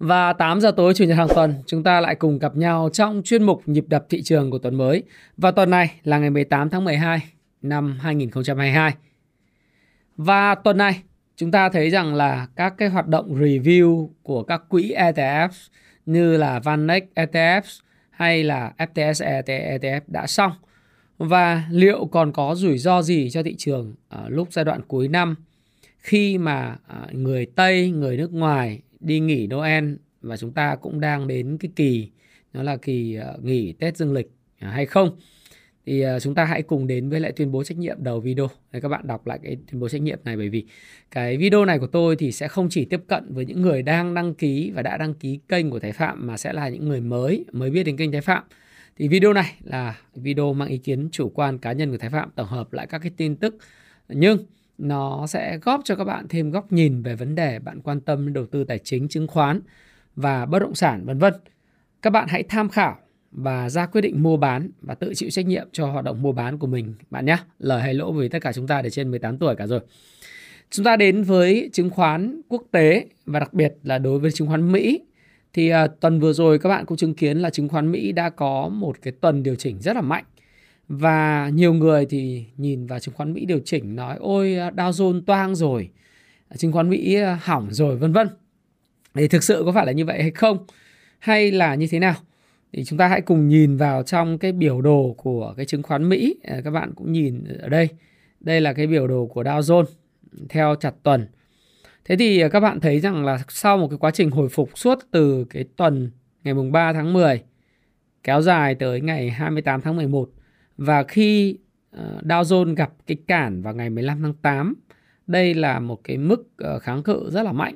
Và 8 giờ tối chủ nhật hàng tuần, chúng ta lại cùng gặp nhau trong chuyên mục nhịp đập thị trường của tuần mới. Và tuần này là ngày 18 tháng 12 năm 2022. Và tuần này chúng ta thấy rằng là các cái hoạt động review của các quỹ ETF như là Vanex ETF hay là FTSE ETF đã xong. Và liệu còn có rủi ro gì cho thị trường ở lúc giai đoạn cuối năm khi mà à, người Tây, người nước ngoài đi nghỉ Noel và chúng ta cũng đang đến cái kỳ nó là kỳ ờ, nghỉ Tết dương lịch à, hay không? Thì ờ, chúng ta hãy cùng đến với lại tuyên bố trách nhiệm đầu video. Để các bạn đọc lại cái tuyên bố trách nhiệm này bởi vì cái video này của tôi thì sẽ không chỉ tiếp cận với những người đang đăng ký và đã đăng ký kênh của Thái Phạm mà sẽ là những người mới mới biết đến kênh Thái Phạm thì video này là video mang ý kiến chủ quan cá nhân của Thái Phạm tổng hợp lại các cái tin tức nhưng nó sẽ góp cho các bạn thêm góc nhìn về vấn đề bạn quan tâm đến đầu tư tài chính, chứng khoán và bất động sản vân vân. Các bạn hãy tham khảo và ra quyết định mua bán và tự chịu trách nhiệm cho hoạt động mua bán của mình bạn nhé. Lời hay lỗ với tất cả chúng ta để trên 18 tuổi cả rồi. Chúng ta đến với chứng khoán quốc tế và đặc biệt là đối với chứng khoán Mỹ thì à, tuần vừa rồi các bạn cũng chứng kiến là chứng khoán Mỹ đã có một cái tuần điều chỉnh rất là mạnh. Và nhiều người thì nhìn vào chứng khoán Mỹ điều chỉnh nói ôi Dow Jones toang rồi, chứng khoán Mỹ ờ, hỏng rồi vân vân. Thì thực sự có phải là như vậy hay không? Hay là như thế nào? Thì chúng ta hãy cùng nhìn vào trong cái biểu đồ của cái chứng khoán Mỹ. Ờ, các bạn cũng nhìn ở đây. Đây là cái biểu đồ của Dow Jones theo chặt tuần. Thế thì ờ, các bạn thấy rằng là sau một cái quá trình hồi phục suốt từ cái tuần ngày mùng 3 tháng 10 kéo dài tới ngày 28 tháng 11 và khi ờ, Dow Jones gặp cái cản vào ngày 15 tháng 8 đây là một cái mức ờ, kháng cự rất là mạnh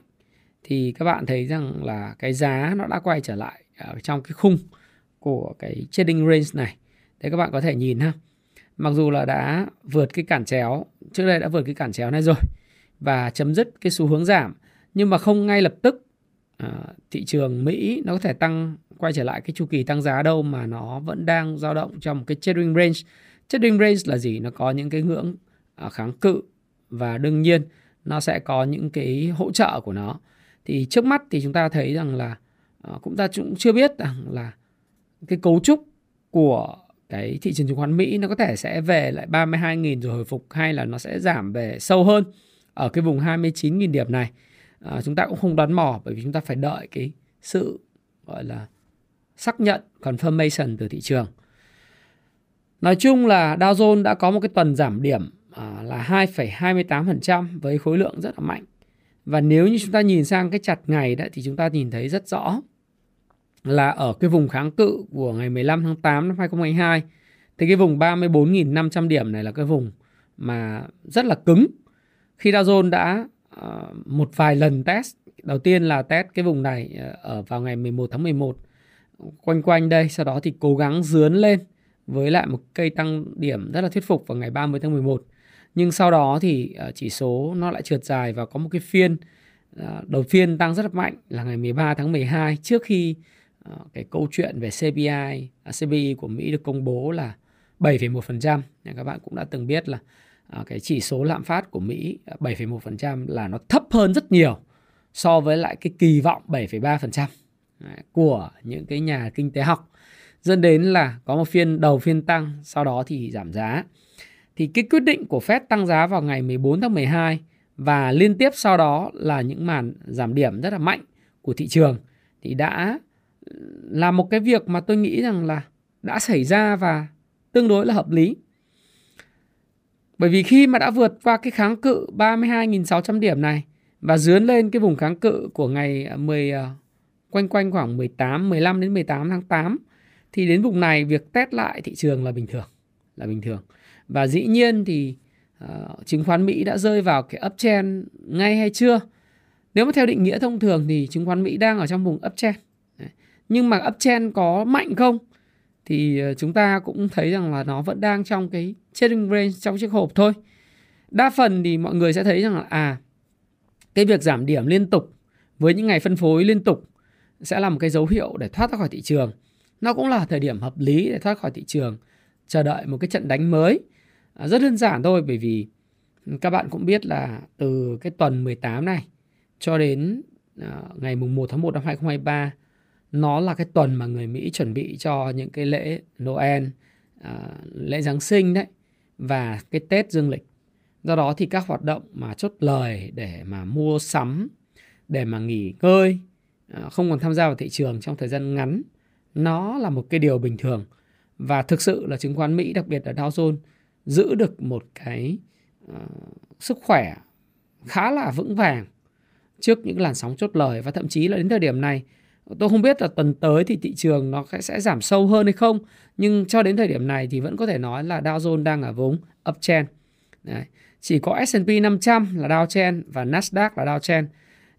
thì các bạn thấy rằng là cái giá nó đã quay trở lại ở trong cái khung của cái trading range này. đấy các bạn có thể nhìn ha. Mặc dù là đã vượt cái cản chéo, trước đây đã vượt cái cản chéo này rồi và chấm dứt cái xu hướng giảm nhưng mà không ngay lập tức à, thị trường Mỹ nó có thể tăng quay trở lại cái chu kỳ tăng giá đâu mà nó vẫn đang dao động trong một cái trading range. Trading range là gì? Nó có những cái ngưỡng à, kháng cự và đương nhiên nó sẽ có những cái hỗ trợ của nó. Thì trước mắt thì chúng ta thấy rằng là à, cũng ta cũng chưa biết rằng là cái cấu trúc của cái thị trường chứng khoán Mỹ nó có thể sẽ về lại 32.000 rồi hồi phục hay là nó sẽ giảm về sâu hơn ở cái vùng 29.000 điểm này à, chúng ta cũng không đoán mò bởi vì chúng ta phải đợi cái sự gọi là xác nhận confirmation từ thị trường. Nói chung là Dow Jones đã có một cái tuần giảm điểm à, là 2,28% với khối lượng rất là mạnh. Và nếu như chúng ta nhìn sang cái chặt ngày đấy thì chúng ta nhìn thấy rất rõ là ở cái vùng kháng cự của ngày 15 tháng 8 năm 2022 thì cái vùng 34.500 điểm này là cái vùng mà rất là cứng khi Dow Jones đã à, một vài lần test đầu tiên là test cái vùng này à, ở vào ngày 11 tháng 11 quanh quanh đây sau đó thì cố gắng dướn lên với lại một cây tăng điểm rất là thuyết phục vào ngày 30 tháng 11 nhưng sau đó thì ờ, chỉ số nó lại trượt dài và có một cái phiên ờ, đầu phiên tăng rất là mạnh là ngày 13 tháng 12 trước khi ờ, cái câu chuyện về CPI à, CPI của Mỹ được công bố là 7,1% các bạn cũng đã từng biết là cái chỉ số lạm phát của Mỹ 7,1% là nó thấp hơn rất nhiều so với lại cái kỳ vọng 7,3% của những cái nhà kinh tế học. Dẫn đến là có một phiên, đầu phiên tăng, sau đó thì giảm giá. Thì cái quyết định của Fed tăng giá vào ngày 14 tháng 12 và liên tiếp sau đó là những màn giảm điểm rất là mạnh của thị trường, thì đã là một cái việc mà tôi nghĩ rằng là đã xảy ra và tương đối là hợp lý. Bởi vì khi mà đã vượt qua cái kháng cự 32.600 điểm này và dướn lên cái vùng kháng cự của ngày 10 quanh quanh khoảng 18 15 đến 18 tháng 8 thì đến vùng này việc test lại thị trường là bình thường, là bình thường. Và dĩ nhiên thì uh, chứng khoán Mỹ đã rơi vào cái uptrend ngay hay chưa? Nếu mà theo định nghĩa thông thường thì chứng khoán Mỹ đang ở trong vùng uptrend. Nhưng mà uptrend có mạnh không? thì ờ, chúng ta cũng thấy rằng là nó vẫn đang trong cái trading range trong chiếc hộp thôi. Đa phần thì mọi người sẽ thấy rằng là à cái việc giảm điểm liên tục với những ngày phân phối liên tục sẽ là một cái dấu hiệu để thoát ra khỏi thị trường. Nó cũng là thời điểm hợp lý để thoát khỏi thị trường, chờ đợi một cái trận đánh mới. À, rất đơn giản thôi bởi vì các bạn cũng biết là từ cái tuần 18 này cho đến à, ngày mùng 1 tháng 1 năm 2023 nó là cái tuần mà người Mỹ chuẩn bị cho những cái lễ Noel, à, lễ Giáng sinh đấy và cái Tết dương lịch. Do đó thì các hoạt động mà chốt lời để mà mua sắm, để mà nghỉ ngơi, Ờ, không còn tham gia vào thị trường trong thời gian ngắn, nó là một cái điều bình thường. Và thực sự là chứng khoán Mỹ, đặc biệt là Dow Jones, giữ được một cái uh, sức khỏe khá là vững vàng trước những làn sóng chốt lời và thậm chí là đến thời điểm này tôi không biết là tuần tới thì thị trường nó sẽ giảm sâu hơn hay không nhưng cho đến thời điểm này thì vẫn có thể nói là Dow Jones đang ở vùng uptrend Đấy. chỉ có S&P 500 là downtrend và Nasdaq là downtrend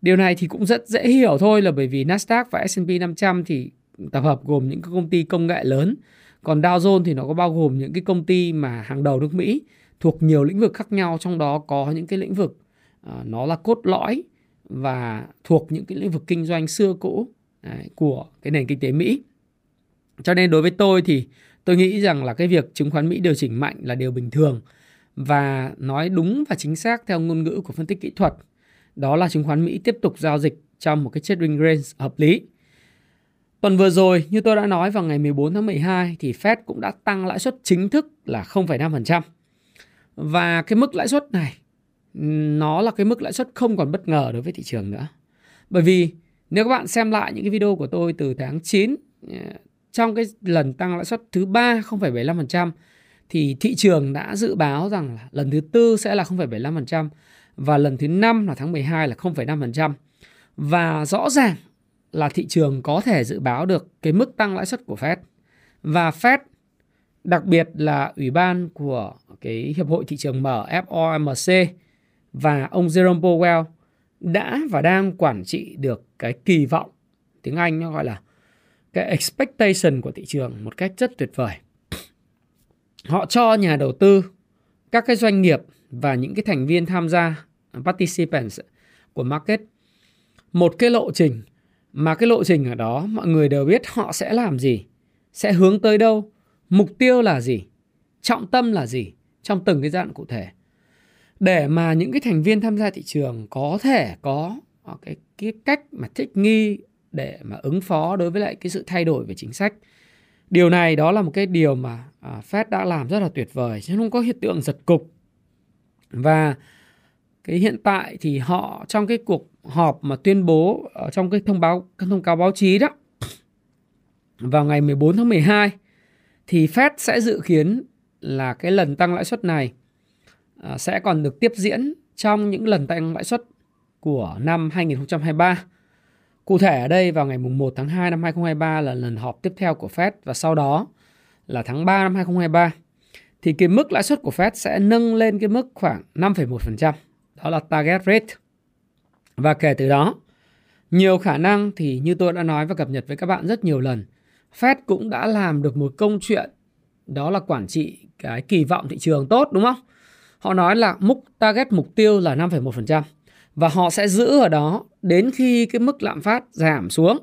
điều này thì cũng rất dễ hiểu thôi là bởi vì Nasdaq và S&P 500 thì tập hợp gồm những công ty công nghệ lớn còn Dow Jones thì nó có bao gồm những cái công ty mà hàng đầu nước Mỹ thuộc nhiều lĩnh vực khác nhau trong đó có những cái lĩnh vực uh, nó là cốt lõi và thuộc những cái lĩnh vực kinh doanh xưa cũ đấy, của cái nền kinh tế Mỹ. Cho nên đối với tôi thì tôi nghĩ rằng là cái việc chứng khoán Mỹ điều chỉnh mạnh là điều bình thường và nói đúng và chính xác theo ngôn ngữ của phân tích kỹ thuật đó là chứng khoán Mỹ tiếp tục giao dịch trong một cái trading range hợp lý. Tuần vừa rồi, như tôi đã nói vào ngày 14 tháng 12 thì Fed cũng đã tăng lãi suất chính thức là 0,5%. Và cái mức lãi suất này nó là cái mức lãi suất không còn bất ngờ đối với thị trường nữa. Bởi vì nếu các bạn xem lại những cái video của tôi từ tháng 9 ờ, trong cái lần tăng lãi suất thứ ba 0,75% thì thị trường đã dự báo rằng là lần thứ tư sẽ là 0,75% và lần thứ năm là tháng 12 là 0,5%. Và rõ ràng là thị trường có thể dự báo được cái mức tăng lãi suất của Fed. Và Fed đặc biệt là ủy ban của cái hiệp hội thị trường mở FOMC và ông Jerome Powell đã và đang quản trị được cái kỳ vọng tiếng Anh nó gọi là cái expectation của thị trường một cách rất tuyệt vời. Họ cho nhà đầu tư, các cái doanh nghiệp và những cái thành viên tham gia participants của market một cái lộ trình mà cái lộ trình ở đó mọi người đều biết họ sẽ làm gì, sẽ hướng tới đâu, mục tiêu là gì, trọng tâm là gì trong từng cái giai đoạn cụ thể để mà những cái thành viên tham gia thị trường có thể có ờ, cái cái cách mà thích nghi để mà ứng phó đối với lại cái sự thay đổi về chính sách. Điều này đó là một cái điều mà à, Fed đã làm rất là tuyệt vời chứ không có hiện tượng giật cục. Và cái hiện tại thì họ, trong cái cuộc họp mà tuyên bố ở trong cái thông báo, cái thông cáo báo chí đó, vào ngày 14 tháng 12 thì Fed sẽ dự kiến là cái lần tăng lãi suất này à, sẽ còn được tiếp diễn trong những lần tăng lãi suất của năm 2023. Cụ thể ở đây vào ngày 1 tháng 2 năm 2023 là lần họp tiếp theo của Fed và sau đó là tháng 3 năm 2023 thì cái mức lãi suất của Fed sẽ nâng lên cái mức khoảng 5,1%. Đó là target rate. Và kể từ đó, nhiều khả năng thì như tôi đã nói và cập nhật với các bạn rất nhiều lần, Fed cũng đã làm được một công chuyện đó là quản trị cái kỳ vọng thị trường tốt đúng không? Họ nói là mục target mục tiêu là 5,1% và họ sẽ giữ ở đó đến khi cái mức lạm phát giảm xuống.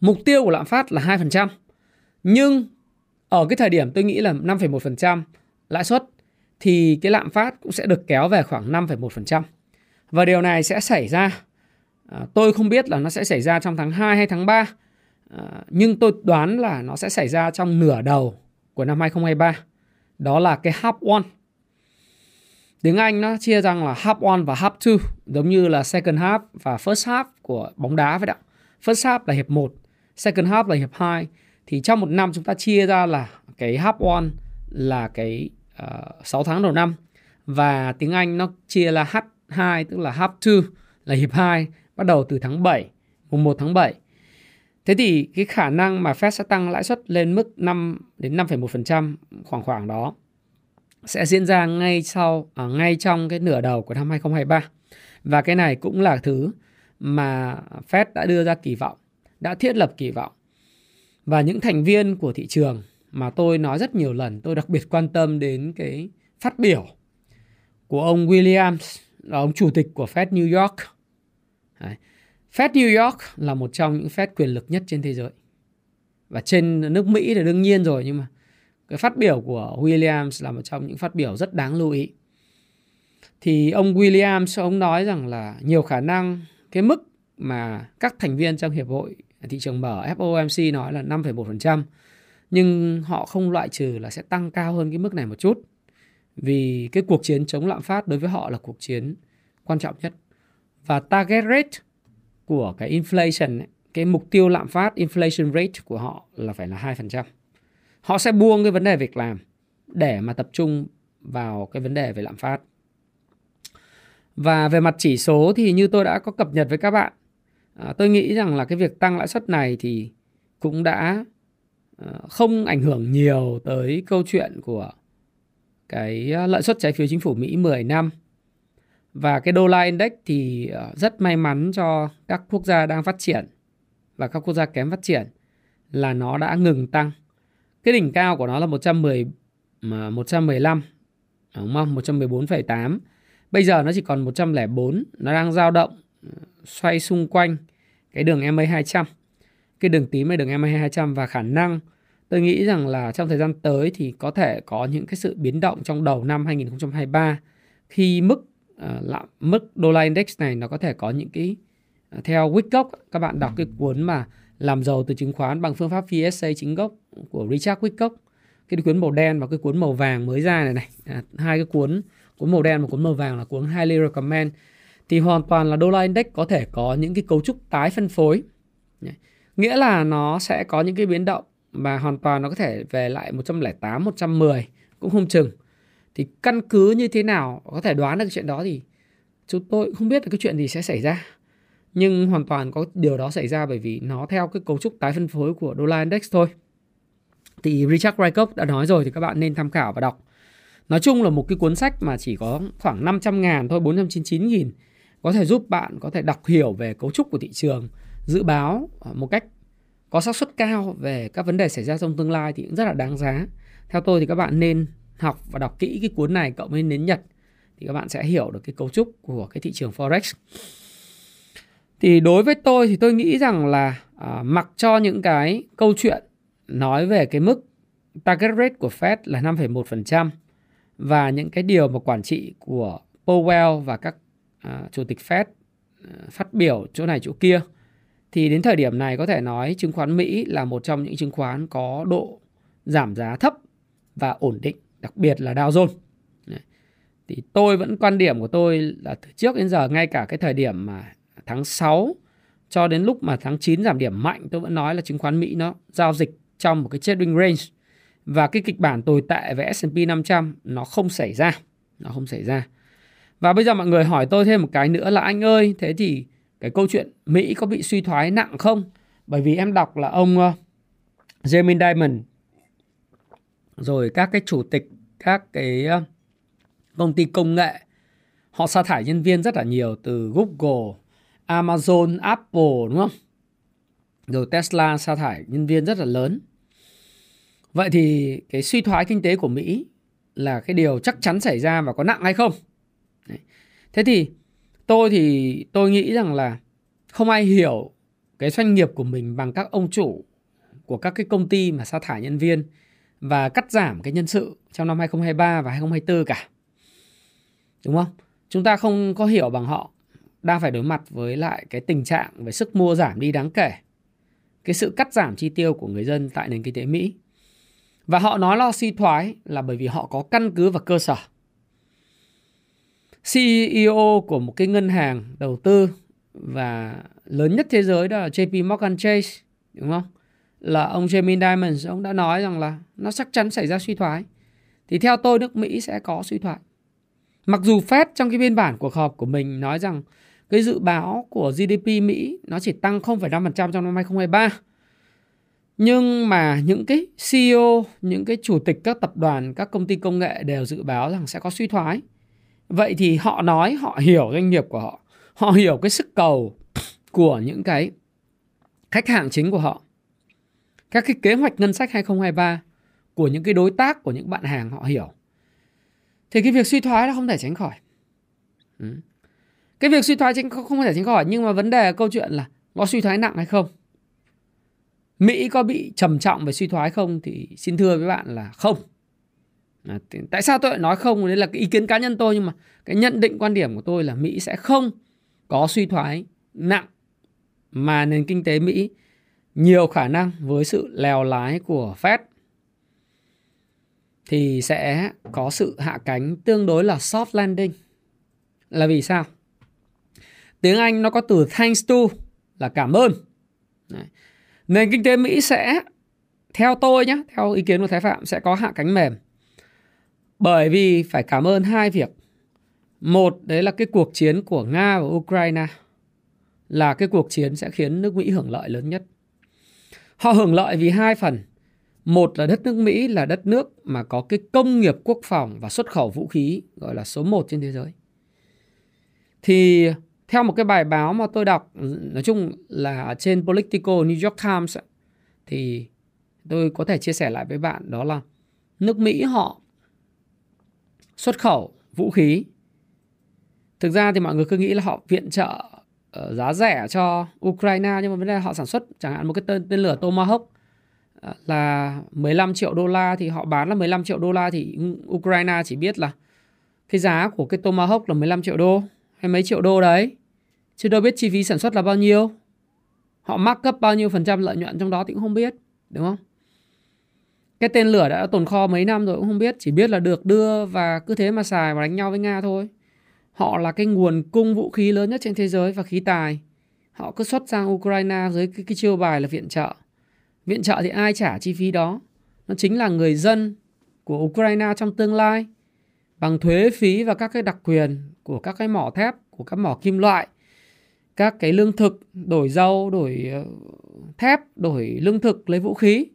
Mục tiêu của lạm phát là 2%. Nhưng ở cái thời điểm tôi nghĩ là 5,1% lãi suất thì cái lạm phát cũng sẽ được kéo về khoảng 5,1%. Và điều này sẽ xảy ra à, tôi không biết là nó sẽ xảy ra trong tháng 2 hay tháng 3. À, nhưng tôi đoán là nó sẽ xảy ra trong nửa đầu của năm 2023. Đó là cái half one Tiếng Anh nó chia rằng là half one và half two giống như là second half và first half của bóng đá vậy đó. First half là hiệp 1, second half là hiệp 2. Thì trong một năm chúng ta chia ra là cái half one là cái Ờ, uh, 6 tháng đầu năm và tiếng Anh nó chia là H2 tức là half 2 là hiệp 2 bắt đầu từ tháng 7, mùng 1 tháng 7. Thế thì cái khả năng mà Fed sẽ tăng lãi suất lên mức 5 đến 5,1% khoảng khoảng đó sẽ diễn ra ngay sau à, ngay trong cái nửa đầu của năm 2023. Và cái này cũng là thứ mà Fed đã đưa ra kỳ vọng, đã thiết lập kỳ vọng. Và những thành viên của thị trường mà tôi nói rất nhiều lần, tôi đặc biệt quan tâm đến cái phát biểu của ông Williams, là ông chủ tịch của Fed New York. Đấy. Fed New York là một trong những Fed quyền lực nhất trên thế giới. Và trên nước Mỹ thì đương nhiên rồi nhưng mà cái phát biểu của Williams là một trong những phát biểu rất đáng lưu ý. Thì ông Williams ông nói rằng là nhiều khả năng cái mức mà các thành viên trong hiệp hội thị trường mở FOMC nói là 5,1% nhưng họ không loại trừ là sẽ tăng cao hơn cái mức này một chút vì cái cuộc chiến chống lạm phát đối với họ là cuộc chiến quan trọng nhất và target rate của cái inflation cái mục tiêu lạm phát inflation rate của họ là phải là 2%. Họ sẽ buông cái vấn đề việc làm để mà tập trung vào cái vấn đề về lạm phát. Và về mặt chỉ số thì như tôi đã có cập nhật với các bạn, à, tôi nghĩ rằng là cái việc tăng lãi suất này thì cũng đã Ờ, không ảnh hưởng nhiều tới câu chuyện của cái ờ, lợi suất trái phiếu chính phủ Mỹ 10 năm. Và cái đô la index thì ờ, rất may mắn cho các quốc gia đang phát triển và các quốc gia kém phát triển là nó đã ngừng tăng. Cái đỉnh cao của nó là 110 mà 115 đúng không? 114,8. Bây giờ nó chỉ còn 104, nó đang dao động xoay xung quanh cái đường MA 200. Cái đường tím hay đường MA 200 và khả năng. Tôi nghĩ rằng là trong thời gian tới thì có thể có những cái sự biến động trong đầu năm 2023 khi mức ờ, uh, lạm mức đô la index này nó có thể có những cái ờ, theo Wyckoff các bạn đọc cái cuốn mà làm giàu từ chứng khoán bằng phương pháp VSA chính gốc của Richard Wyckoff cái cuốn màu đen và cái cuốn màu vàng mới ra này này à, hai cái cuốn cuốn màu đen và cuốn màu vàng là cuốn highly recommend. Thì hoàn toàn là đô la index có thể có những cái cấu trúc tái phân phối nghĩa là nó sẽ có những cái biến động và hoàn toàn nó có thể về lại 108, 110 cũng không chừng. Thì căn cứ như thế nào có thể đoán được cái chuyện đó thì chúng tôi không biết là cái chuyện gì sẽ xảy ra. Nhưng hoàn toàn có điều đó xảy ra bởi vì nó theo cái cấu trúc tái phân phối của đô la index thôi. Thì Richard Rykoff đã nói rồi thì các bạn nên tham khảo và đọc. Nói chung là một cái cuốn sách mà chỉ có khoảng 500 ngàn thôi, 499 nghìn có thể giúp bạn có thể đọc hiểu về cấu trúc của thị trường, dự báo ờ, một cách có xác suất cao về các vấn đề xảy ra trong tương lai thì cũng rất là đáng giá. Theo tôi thì các bạn nên học và đọc kỹ cái cuốn này cộng với nến Nhật thì các bạn sẽ hiểu được cái cấu trúc của cái thị trường forex. Thì đối với tôi thì tôi nghĩ rằng là à, mặc cho những cái câu chuyện nói về cái mức target rate của Fed là 5,1% và những cái điều mà quản trị của Powell và các à, chủ tịch Fed à, phát biểu chỗ này chỗ kia thì đến thời điểm này có thể nói chứng khoán Mỹ là một trong những chứng khoán có độ giảm giá thấp và ổn định, đặc biệt là Dow Jones. Thì tôi vẫn quan điểm của tôi là từ trước đến giờ ngay cả cái thời điểm mà tháng 6 cho đến lúc mà tháng 9 giảm điểm mạnh tôi vẫn nói là chứng khoán Mỹ nó giao dịch trong một cái trading range và cái kịch bản tồi tệ về S&P 500 nó không xảy ra, nó không xảy ra. Và bây giờ mọi người hỏi tôi thêm một cái nữa là anh ơi, thế thì cái câu chuyện Mỹ có bị suy thoái nặng không? Bởi vì em đọc là ông ờ, uh, Jamie Dimon rồi các cái chủ tịch các cái uh, công ty công nghệ họ sa thải nhân viên rất là nhiều từ Google, Amazon, Apple đúng không? Rồi Tesla sa thải nhân viên rất là lớn. Vậy thì cái suy thoái kinh tế của Mỹ là cái điều chắc chắn xảy ra và có nặng hay không? Thế thì tôi thì tôi nghĩ rằng là không ai hiểu cái doanh nghiệp của mình bằng các ông chủ của các cái công ty mà sa thải nhân viên và cắt giảm cái nhân sự trong năm 2023 và 2024 cả. Đúng không? Chúng ta không có hiểu bằng họ đang phải đối mặt với lại cái tình trạng về sức mua giảm đi đáng kể. Cái sự cắt giảm chi tiêu của người dân tại nền kinh tế Mỹ. Và họ nói lo suy thoái là bởi vì họ có căn cứ và cơ sở. CEO của một cái ngân hàng đầu tư và lớn nhất thế giới đó là JP Morgan Chase đúng không? Là ông Jamie Dimon ông đã nói rằng là nó chắc chắn xảy ra suy thoái. Thì theo tôi nước Mỹ sẽ có suy thoái. Mặc dù Fed trong cái biên bản cuộc họp của mình nói rằng cái dự báo của GDP Mỹ nó chỉ tăng 0,5% trong năm 2023. Nhưng mà những cái CEO, những cái chủ tịch các tập đoàn, các công ty công nghệ đều dự báo rằng sẽ có suy thoái. Vậy thì họ nói họ hiểu doanh nghiệp của họ, họ hiểu cái sức cầu của những cái khách hàng chính của họ. Các cái kế hoạch ngân sách 2023 của những cái đối tác của những bạn hàng họ hiểu. Thì cái việc suy thoái là không thể tránh khỏi. Ừ. cái việc suy thoái chính không thể tránh khỏi nhưng mà vấn đề câu chuyện là có suy thoái nặng hay không? Mỹ có bị trầm trọng về suy thoái không thì xin thưa với bạn là không à, tại sao tôi lại nói không đấy là cái ý kiến cá nhân tôi nhưng mà cái nhận định quan điểm của tôi là Mỹ sẽ không có suy thoái nặng mà nền kinh tế Mỹ nhiều khả năng với sự lèo lái của Fed thì sẽ có sự hạ cánh tương đối là soft landing. Là vì sao? Tiếng Anh nó có từ thanks to là cảm ơn. Đấy. Nền kinh tế Mỹ sẽ theo tôi nhé, theo ý kiến của Thái Phạm sẽ có hạ cánh mềm. Bởi vì phải cảm ơn hai việc. Một, đấy là cái cuộc chiến của Nga và Ukraine là cái cuộc chiến sẽ khiến nước Mỹ hưởng lợi lớn nhất. Họ hưởng lợi vì hai phần. Một là đất nước Mỹ là đất nước mà có cái công nghiệp quốc phòng và xuất khẩu vũ khí, gọi là số một trên thế giới. Thì theo một cái bài báo mà tôi đọc, nói chung là trên Politico New York Times thì tôi có thể chia sẻ lại với bạn đó là nước Mỹ họ xuất khẩu vũ khí. Thực ra thì mọi người cứ nghĩ là họ viện trợ uh, giá rẻ cho Ukraine nhưng mà vấn đề là họ sản xuất chẳng hạn một cái tên, tên lửa Tomahawk uh, là 15 triệu đô la thì họ bán là 15 triệu đô la thì Ukraine chỉ biết là cái giá của cái Tomahawk là 15 triệu đô hay mấy triệu đô đấy. Chứ đâu biết chi phí sản xuất là bao nhiêu. Họ mắc cấp bao nhiêu phần trăm lợi nhuận trong đó thì cũng không biết đúng không? Cái tên lửa đã tồn kho mấy năm rồi cũng không biết chỉ biết là được đưa và cứ thế mà xài và đánh nhau với nga thôi Họ là cái nguồn cung vũ khí lớn nhất trên thế giới và khí tài. Họ cứ xuất sang Ukraine dưới cái, cái chiêu bài là viện trợ. Viện trợ thì ai trả chi phí đó? Nó chính là người dân của Ukraine trong tương lai bằng thuế phí và các cái đặc quyền của các cái mỏ thép, của các mỏ kim loại, các cái lương thực, đổi dầu, đổi ờ, thép, đổi lương thực lấy vũ khí.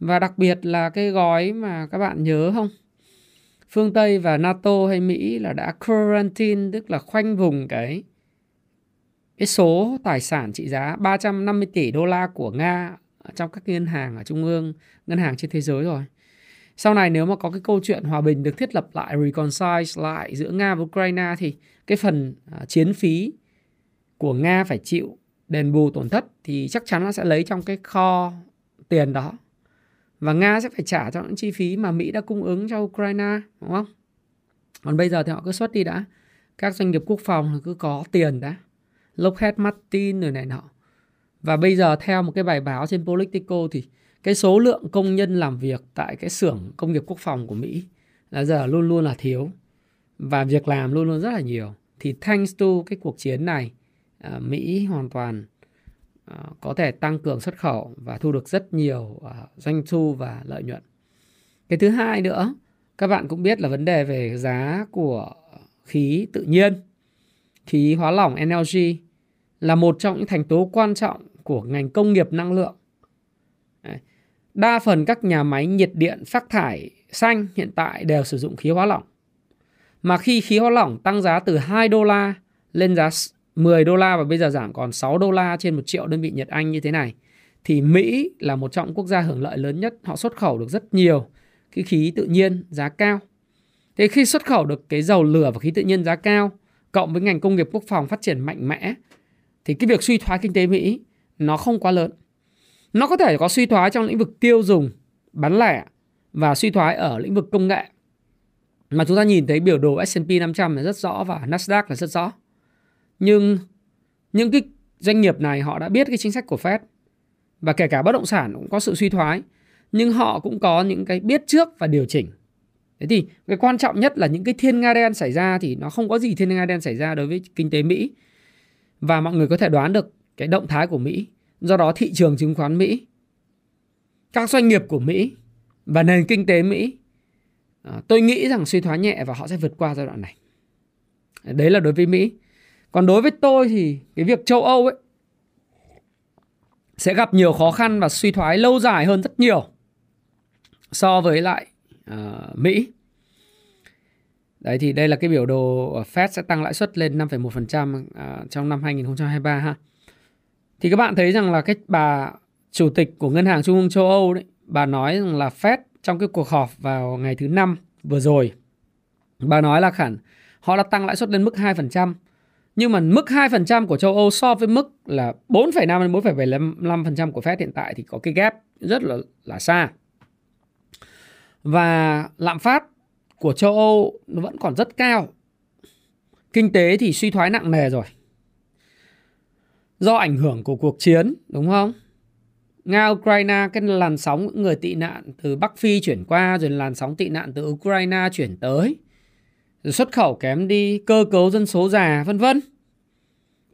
Và đặc biệt là cái gói mà các bạn nhớ không? phương Tây và NATO hay Mỹ là đã quarantine tức là khoanh vùng cái cái số tài sản trị giá 350 tỷ đô la của Nga trong các ngân hàng ở trung ương, ngân hàng trên thế giới rồi. Sau này nếu mà có cái câu chuyện hòa bình được thiết lập lại, reconcile lại giữa Nga và Ukraine thì cái phần uh, chiến phí của Nga phải chịu đền bù tổn thất thì chắc chắn nó sẽ lấy trong cái kho tiền đó và Nga sẽ phải trả cho những chi phí mà Mỹ đã cung ứng cho Ukraine đúng không? Còn bây giờ thì họ cứ xuất đi đã. Các doanh nghiệp quốc phòng cứ có tiền đã. Lockheed Martin rồi này nọ. Và bây giờ theo một cái bài báo trên Politico thì cái số lượng công nhân làm việc tại cái xưởng công nghiệp quốc phòng của Mỹ là giờ luôn luôn là thiếu và việc làm luôn luôn rất là nhiều. Thì thanks to cái cuộc chiến này, à, Mỹ hoàn toàn Ờ, có thể tăng cường xuất khẩu và thu được rất nhiều ờ, doanh thu và lợi nhuận. Cái thứ hai nữa, các bạn cũng biết là vấn đề về giá của khí tự nhiên, khí hóa lỏng LNG là một trong những thành tố quan trọng của ngành công nghiệp năng lượng. Đa phần các nhà máy nhiệt điện phát thải xanh hiện tại đều sử dụng khí hóa lỏng. Mà khi khí hóa lỏng tăng giá từ 2 đô la lên giá 10 đô la và bây giờ giảm còn 6 đô la trên một triệu đơn vị Nhật Anh như thế này thì Mỹ là một trong quốc gia hưởng lợi lớn nhất, họ xuất khẩu được rất nhiều cái khí tự nhiên giá cao. Thế khi xuất khẩu được cái dầu lửa và khí tự nhiên giá cao cộng với ngành công nghiệp quốc phòng phát triển mạnh mẽ thì cái việc suy thoái kinh tế Mỹ nó không quá lớn. Nó có thể có suy thoái trong lĩnh vực tiêu dùng, bán lẻ và suy thoái ở lĩnh vực công nghệ. Mà chúng ta nhìn thấy biểu đồ S&P 500 là rất rõ và Nasdaq là rất rõ. Nhưng những cái doanh nghiệp này họ đã biết cái chính sách của Fed và kể cả bất động sản cũng có sự suy thoái nhưng họ cũng có những cái biết trước và điều chỉnh. Thế thì cái quan trọng nhất là những cái thiên nga đen xảy ra thì nó không có gì thiên nga đen xảy ra đối với kinh tế Mỹ. Và mọi người có thể đoán được cái động thái của Mỹ. Do đó thị trường chứng khoán Mỹ, các doanh nghiệp của Mỹ và nền kinh tế Mỹ à, tôi nghĩ rằng suy thoái nhẹ và họ sẽ vượt qua giai đoạn này. Đấy là đối với Mỹ. Còn đối với tôi thì cái việc châu Âu ấy sẽ gặp nhiều khó khăn và suy thoái lâu dài hơn rất nhiều so với lại uh, Mỹ. Đấy thì đây là cái biểu đồ Fed sẽ tăng lãi suất lên 5,1% uh, ờ, trong năm 2023 ha. Thì các bạn thấy rằng là cái bà chủ tịch của ngân hàng trung ương châu Âu đấy, bà nói rằng là Fed trong cái cuộc họp vào ngày thứ năm vừa rồi bà nói là khẳng họ đã tăng lãi suất lên mức 2%. Nhưng mà mức 2% của châu Âu so với mức là 4,5 đến 4,75% của Fed hiện tại thì có cái gap rất là là xa. Và lạm phát của châu Âu nó vẫn còn rất cao. Kinh tế thì suy thoái nặng nề rồi. Do ảnh hưởng của cuộc chiến, đúng không? Nga Ukraine cái làn sóng người tị nạn từ Bắc Phi chuyển qua rồi làn sóng tị nạn từ Ukraine chuyển tới. Rồi xuất khẩu kém đi, cơ cấu dân số già vân vân.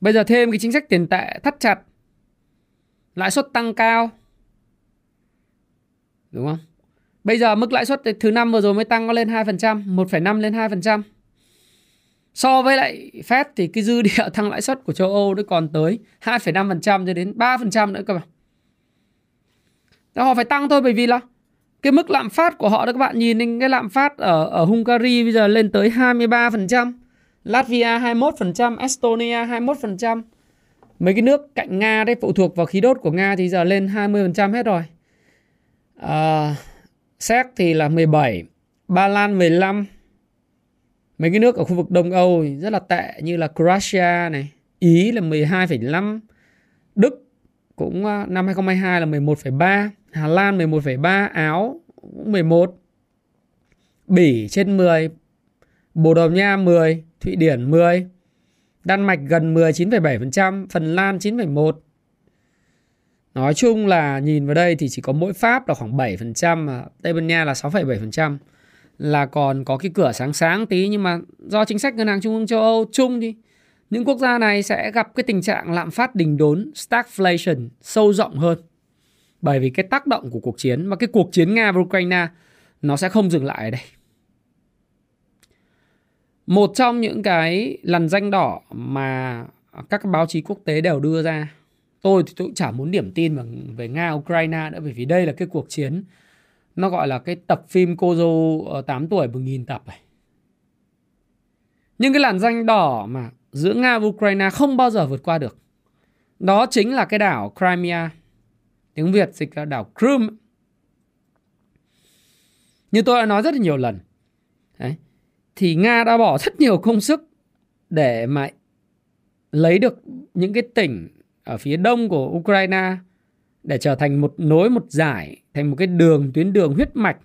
Bây giờ thêm cái chính sách tiền tệ thắt chặt. Lãi suất tăng cao. Đúng không? Bây giờ mức lãi suất thứ năm vừa rồi mới tăng có lên 2%, 1,5 lên 2%. So với lại Fed thì cái dư địa tăng lãi suất của châu Âu nó còn tới 2,5% cho đến 3% nữa cơ mà. Đó, họ phải tăng thôi bởi vì là cái mức lạm phát của họ đó các bạn nhìn cái lạm phát ở ở Hungary bây giờ lên tới 23%, Latvia 21%, Estonia 21%. Mấy cái nước cạnh Nga đấy phụ thuộc vào khí đốt của Nga thì giờ lên 20% hết rồi. À, Séc thì là 17, Ba Lan 15. Mấy cái nước ở khu vực Đông Âu rất là tệ như là Croatia này, Ý là 12,5, Đức cũng ờ, năm 2022 là 11,3, Hà Lan 11,3, Áo 11, Bỉ trên 10, Bồ Đào Nha 10, Thụy Điển 10, Đan Mạch gần 10 9,7%, Phần Lan 9,1. Nói chung là nhìn vào đây thì chỉ có mỗi Pháp là khoảng 7%, mà Tây Ban Nha là 6,7%. Là còn có cái cửa sáng sáng tí nhưng mà do chính sách ngân hàng trung ương châu Âu chung thì những quốc gia này sẽ gặp cái tình trạng lạm phát đình đốn, stagflation sâu rộng hơn. Bởi vì cái tác động của cuộc chiến và cái cuộc chiến Nga và Ukraine nó sẽ không dừng lại ở đây. Một trong những cái lằn danh đỏ mà các báo chí quốc tế đều đưa ra tôi thì tôi cũng chả muốn điểm tin về Nga, Ukraine nữa, bởi vì đây là cái cuộc chiến, nó gọi là cái tập phim cô dâu ờ, 8 tuổi một nghìn tập này. Nhưng cái làn danh đỏ mà giữa Nga và Ukraine không bao giờ vượt qua được. Đó chính là cái đảo Crimea. Tiếng Việt dịch là đảo Crimea. Như tôi đã nói rất là nhiều lần. Đấy. Thì Nga đã bỏ rất nhiều công sức để mà lấy được những cái tỉnh ở phía đông của Ukraine để trở thành một nối một giải, thành một cái đường tuyến đường huyết mạch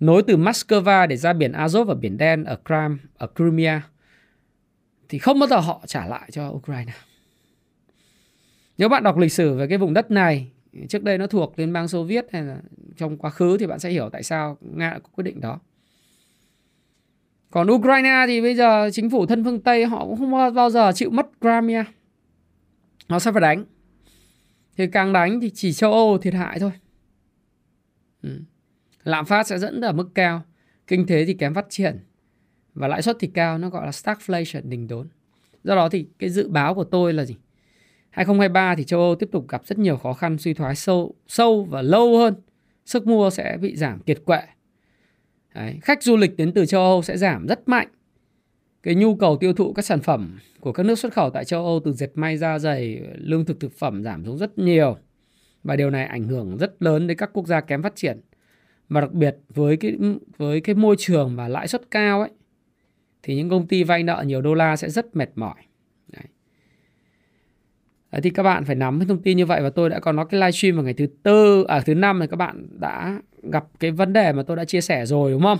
nối từ Moscow để ra biển Azov và biển Đen ở Crimea, ở Crimea thì không bao giờ họ trả lại cho Ukraine. Nếu bạn đọc lịch sử về cái vùng đất này, trước đây nó thuộc Liên bang Xô Viết hay là trong quá khứ thì bạn sẽ hiểu tại sao Nga đã có quyết định đó. Còn Ukraine thì bây giờ chính phủ thân phương Tây họ cũng không bao giờ chịu mất Crimea. Nó sẽ phải đánh. Thì càng đánh thì chỉ châu Âu thiệt hại thôi. Ừ. Lạm phát sẽ dẫn ở mức cao. Kinh tế thì kém phát triển và lãi suất thì cao, nó gọi là stagflation, đình đốn do đó thì cái dự báo của tôi là gì 2023 thì châu Âu tiếp tục gặp rất nhiều khó khăn, suy thoái sâu sâu và lâu hơn sức mua sẽ bị giảm kiệt quệ Đấy, khách du lịch đến từ châu Âu sẽ giảm rất mạnh cái nhu cầu tiêu thụ các sản phẩm của các nước xuất khẩu tại châu Âu từ dệt may da giày lương thực thực phẩm giảm xuống rất nhiều và điều này ảnh hưởng rất lớn đến các quốc gia kém phát triển và đặc biệt với cái với cái môi trường và lãi suất cao ấy thì những công ty vay nợ nhiều đô la sẽ rất mệt mỏi. Đấy. Đấy, thì các bạn phải nắm cái thông tin như vậy và tôi đã có nói cái livestream vào ngày thứ tư à thứ năm này các bạn đã gặp cái vấn đề mà tôi đã chia sẻ rồi đúng không?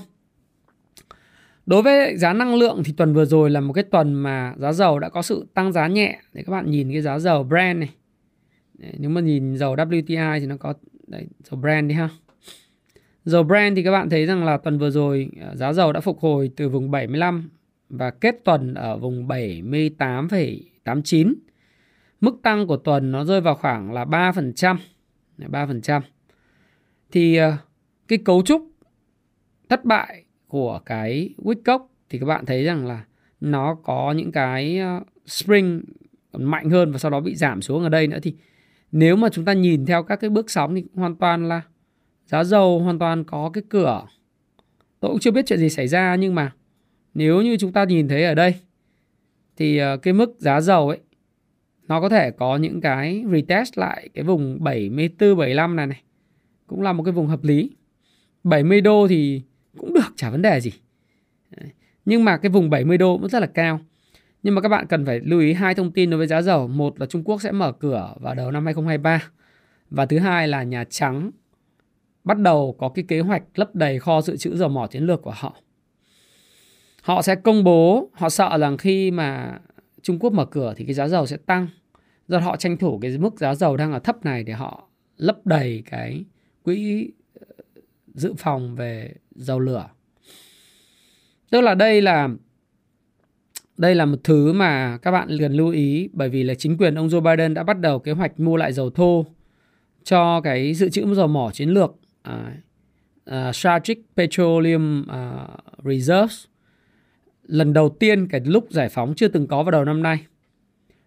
Đối với giá năng lượng thì tuần vừa rồi là một cái tuần mà giá dầu đã có sự tăng giá nhẹ. Để các bạn nhìn cái giá dầu Brent này. Nếu mà nhìn dầu WTI thì nó có đấy, dầu Brent đi ha. Dầu Brent thì các bạn thấy rằng là tuần vừa rồi à, giá dầu đã phục hồi từ vùng 75 và kết tuần ở vùng 78,89. Mức tăng của tuần nó rơi vào khoảng là 3%. 3%. Thì ờ, cái cấu trúc thất bại của cái Wickock thì các bạn thấy rằng là nó có những cái ờ, spring mạnh hơn và sau đó bị giảm xuống ở đây nữa thì nếu mà chúng ta nhìn theo các cái bước sóng thì hoàn toàn là giá dầu hoàn toàn có cái cửa tôi cũng chưa biết chuyện gì xảy ra nhưng mà nếu như chúng ta nhìn thấy ở đây thì ờ, cái mức giá dầu ấy nó có thể có những cái retest lại cái vùng 74 75 này này. Cũng là một cái vùng hợp lý. 70 đô thì cũng được, chả vấn đề gì. Nhưng mà cái vùng 70 đô cũng rất là cao. Nhưng mà các bạn cần phải lưu ý hai thông tin đối với giá dầu. Một là Trung Quốc sẽ mở cửa vào đầu năm 2023 và thứ hai là Nhà Trắng bắt đầu có cái kế hoạch lấp đầy kho dự trữ dầu mỏ chiến lược của họ. Họ sẽ công bố, họ sợ rằng khi mà Trung Quốc mở cửa thì cái giá dầu sẽ tăng. Do họ tranh thủ cái mức giá dầu đang ở thấp này để họ lấp đầy cái quỹ ờ, dự phòng về dầu lửa. Tức là đây là đây là một thứ mà các bạn cần lưu ý bởi vì là chính quyền ông Joe Biden đã bắt đầu kế hoạch mua lại dầu thô cho cái dự trữ dầu mỏ chiến lược uh, uh, Strategic Petroleum uh, Reserves lần đầu tiên cái lúc giải phóng chưa từng có vào đầu năm nay.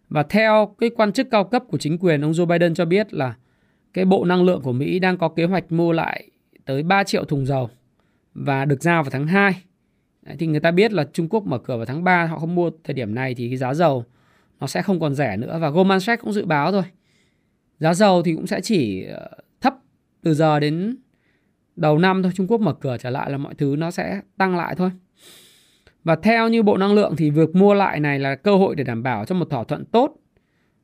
Và theo cái quan chức cao cấp của chính quyền ông Joe Biden cho biết là cái Bộ Năng lượng của Mỹ đang có kế hoạch mua lại tới 3 triệu thùng dầu và được giao vào tháng 2. Đấy, thì người ta biết là Trung Quốc mở cửa vào tháng 3 họ không mua thời điểm này thì cái giá dầu nó sẽ không còn rẻ nữa và Goldman Sachs cũng dự báo rồi. Giá dầu thì cũng sẽ chỉ ờ, thấp từ giờ đến đầu năm thôi. Trung Quốc mở cửa trở lại là mọi thứ nó sẽ tăng lại thôi. Và theo như Bộ Năng lượng thì việc mua lại này là cơ hội để đảm bảo cho một thỏa thuận tốt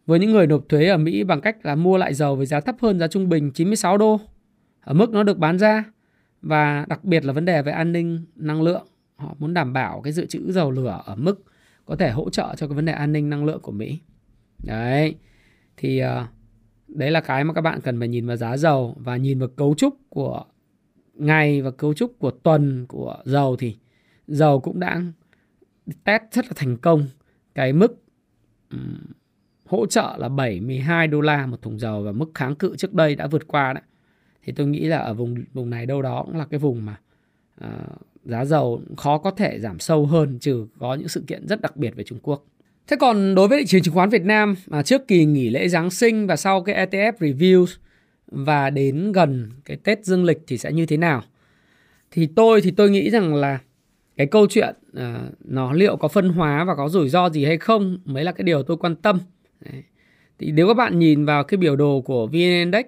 với những người nộp thuế ở Mỹ bằng cách là mua lại dầu với giá thấp hơn giá trung bình 96 đô ở mức nó được bán ra. Và đặc biệt là vấn đề về an ninh năng lượng họ muốn đảm bảo cái dự trữ dầu lửa ở mức có thể hỗ trợ cho cái vấn đề an ninh năng lượng của Mỹ. Đấy thì uh, đấy là cái mà các bạn cần phải nhìn vào giá dầu và nhìn vào cấu trúc của ngày và cấu trúc của tuần của dầu thì dầu cũng đã test rất là thành công cái mức um, hỗ trợ là 72 đô la một thùng dầu và mức kháng cự trước đây đã vượt qua đấy. Thì tôi nghĩ là ở vùng vùng này đâu đó cũng là cái vùng mà uh, giá dầu khó có thể giảm sâu hơn trừ có những sự kiện rất đặc biệt về Trung Quốc. Thế còn đối với thị trường chứng khoán Việt Nam mà trước kỳ nghỉ lễ Giáng sinh và sau cái ETF review và đến gần cái Tết dương lịch thì sẽ như thế nào? Thì tôi thì tôi nghĩ rằng là cái câu chuyện à, nó liệu có phân hóa và có rủi ro gì hay không mới là cái điều tôi quan tâm. Đấy. Thì nếu các bạn nhìn vào cái biểu đồ của VN Index